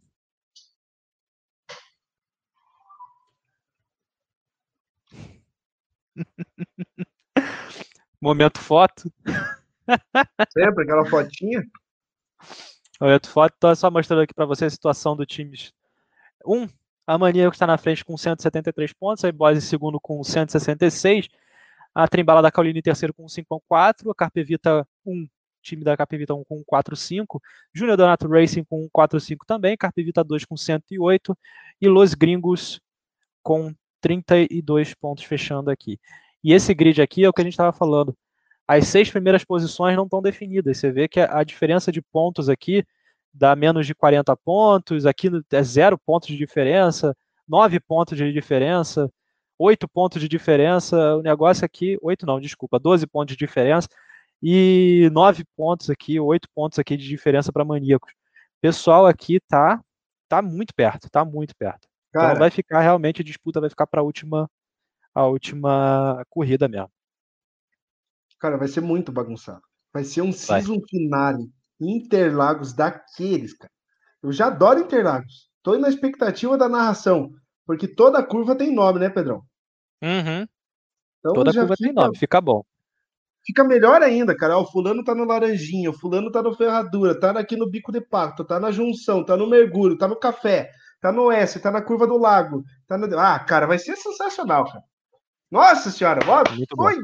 Momento foto. Sempre aquela fotinha. Momento foto. Estou só mostrando aqui para você a situação do 1. Um, a Maníaco está na frente com 173 pontos, a Boys em segundo com 166, a Trimbala da Caolina em terceiro com 5,4, a Carpevita 1, time da Carpevita 1 com 4,5, Júnior Donato Racing com 4,5 também, Carpevita 2 com 108 e Los Gringos com 32 pontos fechando aqui. E esse grid aqui é o que a gente estava falando. As seis primeiras posições não estão definidas. Você vê que a diferença de pontos aqui dá menos de 40 pontos, aqui é zero pontos de diferença, nove pontos de diferença, oito pontos de diferença. O negócio aqui, oito não, desculpa, 12 pontos de diferença e nove pontos aqui, oito pontos aqui de diferença para maníacos. Pessoal aqui tá tá muito perto, tá muito perto. Então, Cara, então vai ficar realmente a disputa vai ficar para a última a última corrida mesmo. Cara, vai ser muito bagunçado. Vai ser um vai. season finale Interlagos daqueles, cara. Eu já adoro Interlagos. Tô na expectativa da narração, porque toda curva tem nome, né, Pedrão? Uhum. Então, toda curva fica, tem nome, fica bom. Fica melhor ainda, cara. O fulano tá no laranjinha, o fulano tá no ferradura, tá aqui no bico de pato, tá na junção, tá no mergulho, tá no café, tá no S, tá na curva do lago, tá no... Ah, cara, vai ser sensacional, cara. Nossa senhora, bora. Muito Foi.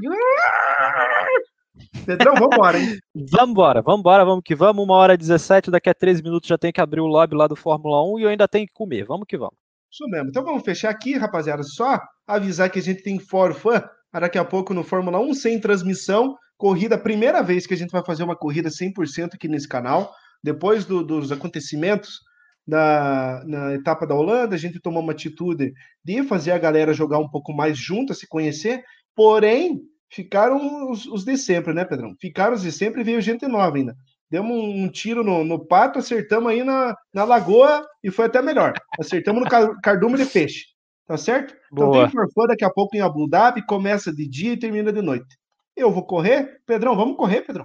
Pedrão, vambora, hein? vambora, vambora, vamos que vamos. Uma hora e 17, daqui a 13 minutos já tem que abrir o lobby lá do Fórmula 1 e eu ainda tenho que comer. Vamos que vamos. Isso mesmo. Então vamos fechar aqui, rapaziada. Só avisar que a gente tem forfã daqui a pouco no Fórmula 1 sem transmissão. Corrida, primeira vez que a gente vai fazer uma corrida 100% aqui nesse canal. Depois do, dos acontecimentos na, na etapa da Holanda, a gente tomou uma atitude de fazer a galera jogar um pouco mais junto, se conhecer. Porém, ficaram os, os, de sempre, né, Pedrão? Ficaram os de sempre e veio gente nova ainda. Demos um, um tiro no, no, pato, acertamos aí na, na lagoa e foi até melhor. Acertamos no cardume de peixe. Tá certo? Então Boa. tem forfã daqui a pouco em Abu Dhabi, começa de dia e termina de noite. Eu vou correr? Pedrão, vamos correr, Pedrão?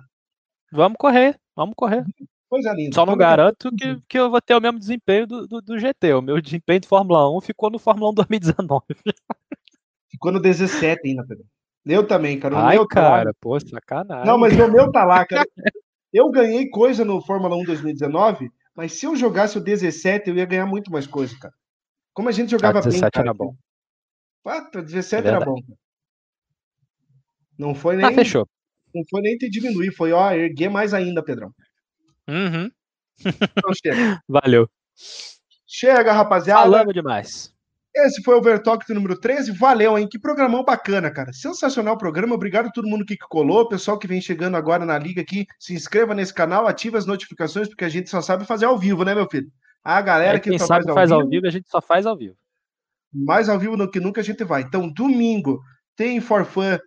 Vamos correr, vamos correr. Coisa linda. Só não então, garanto que, que eu vou ter o mesmo desempenho do, do, do GT. O meu desempenho de Fórmula 1 ficou no Fórmula 1 2019. Ficou no 17 ainda, Pedro. Eu também, cara. O Ai, meu tá cara, tá pô, sacanagem. Não, mas o meu tá lá, cara. Eu ganhei coisa no Fórmula 1 2019, mas se eu jogasse o 17, eu ia ganhar muito mais coisa, cara. Como a gente jogava ah, 17 bem, cara. era bom. Ah, 17 é era bom. Não foi ah, nem. Ah, fechou. Não foi nem te diminuir, foi, ó, erguer mais ainda, Pedrão. Uhum. Então chega. Valeu. Chega, rapaziada. Falamos demais. Esse foi o Overtalk número 13. Valeu, hein? Que programão bacana, cara. Sensacional programa. Obrigado a todo mundo que colou. Pessoal que vem chegando agora na liga aqui, se inscreva nesse canal, ative as notificações, porque a gente só sabe fazer ao vivo, né, meu filho? A galera é, que só sabe faz, faz ao, vivo, vivo, a gente só faz ao vivo. Mais ao vivo do que nunca a gente vai. Então, domingo tem Forfã,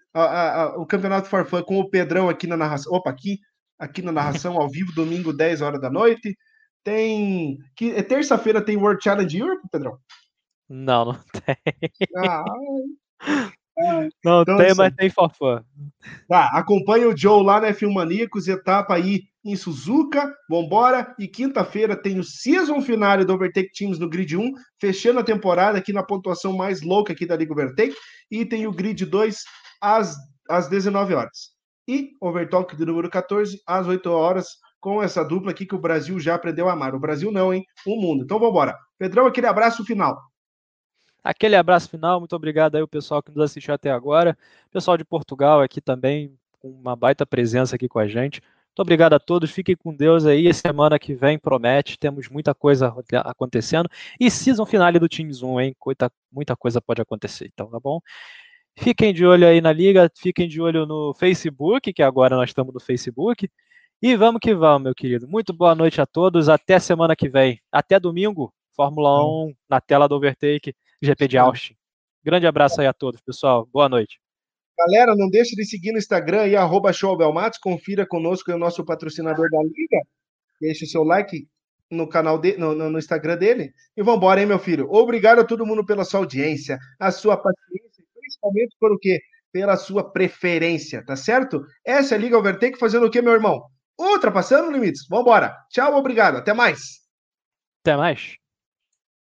o campeonato Forfã com o Pedrão aqui na narração. Opa, aqui, aqui na narração ao vivo, domingo, 10 horas da noite. Tem. Que, é terça-feira tem World Challenge Europe, Pedrão? Não, não tem. Ah, não então, tem, mas tem forfã. Tá, acompanha o Joe lá na F1 Maníacos, etapa aí em Suzuka, vambora. E quinta-feira tem o season finale do Overtake Teams no Grid 1, fechando a temporada aqui na pontuação mais louca aqui da Liga Overtake. E tem o Grid 2 às, às 19 horas. E Overtalk do número 14 às 8 horas, com essa dupla aqui que o Brasil já aprendeu a amar. O Brasil não, hein? O mundo. Então vambora. Pedrão, aquele abraço final. Aquele abraço final, muito obrigado aí o pessoal que nos assistiu até agora. Pessoal de Portugal aqui também, com uma baita presença aqui com a gente. Muito obrigado a todos, fiquem com Deus aí. Semana que vem promete, temos muita coisa acontecendo. E season finale do Team Zoom, hein? Muita, muita coisa pode acontecer, então tá bom? Fiquem de olho aí na liga, fiquem de olho no Facebook, que agora nós estamos no Facebook. E vamos que vamos, meu querido. Muito boa noite a todos. Até semana que vem. Até domingo, Fórmula 1 na tela do Overtake, GP de Austin. Grande abraço aí a todos, pessoal. Boa noite. Galera, não deixe de seguir no Instagram aí, arroba showbelmatos, confira conosco é o nosso patrocinador da Liga. Deixe o seu like no canal de, no, no, Instagram dele. E vamos embora, hein, meu filho? Obrigado a todo mundo pela sua audiência, a sua paciência, principalmente por o quê? Pela sua preferência, tá certo? Essa é a Liga Overtake fazendo o quê, meu irmão? Ultrapassando limites. Vamos embora. Tchau, obrigado. Até mais. Até mais.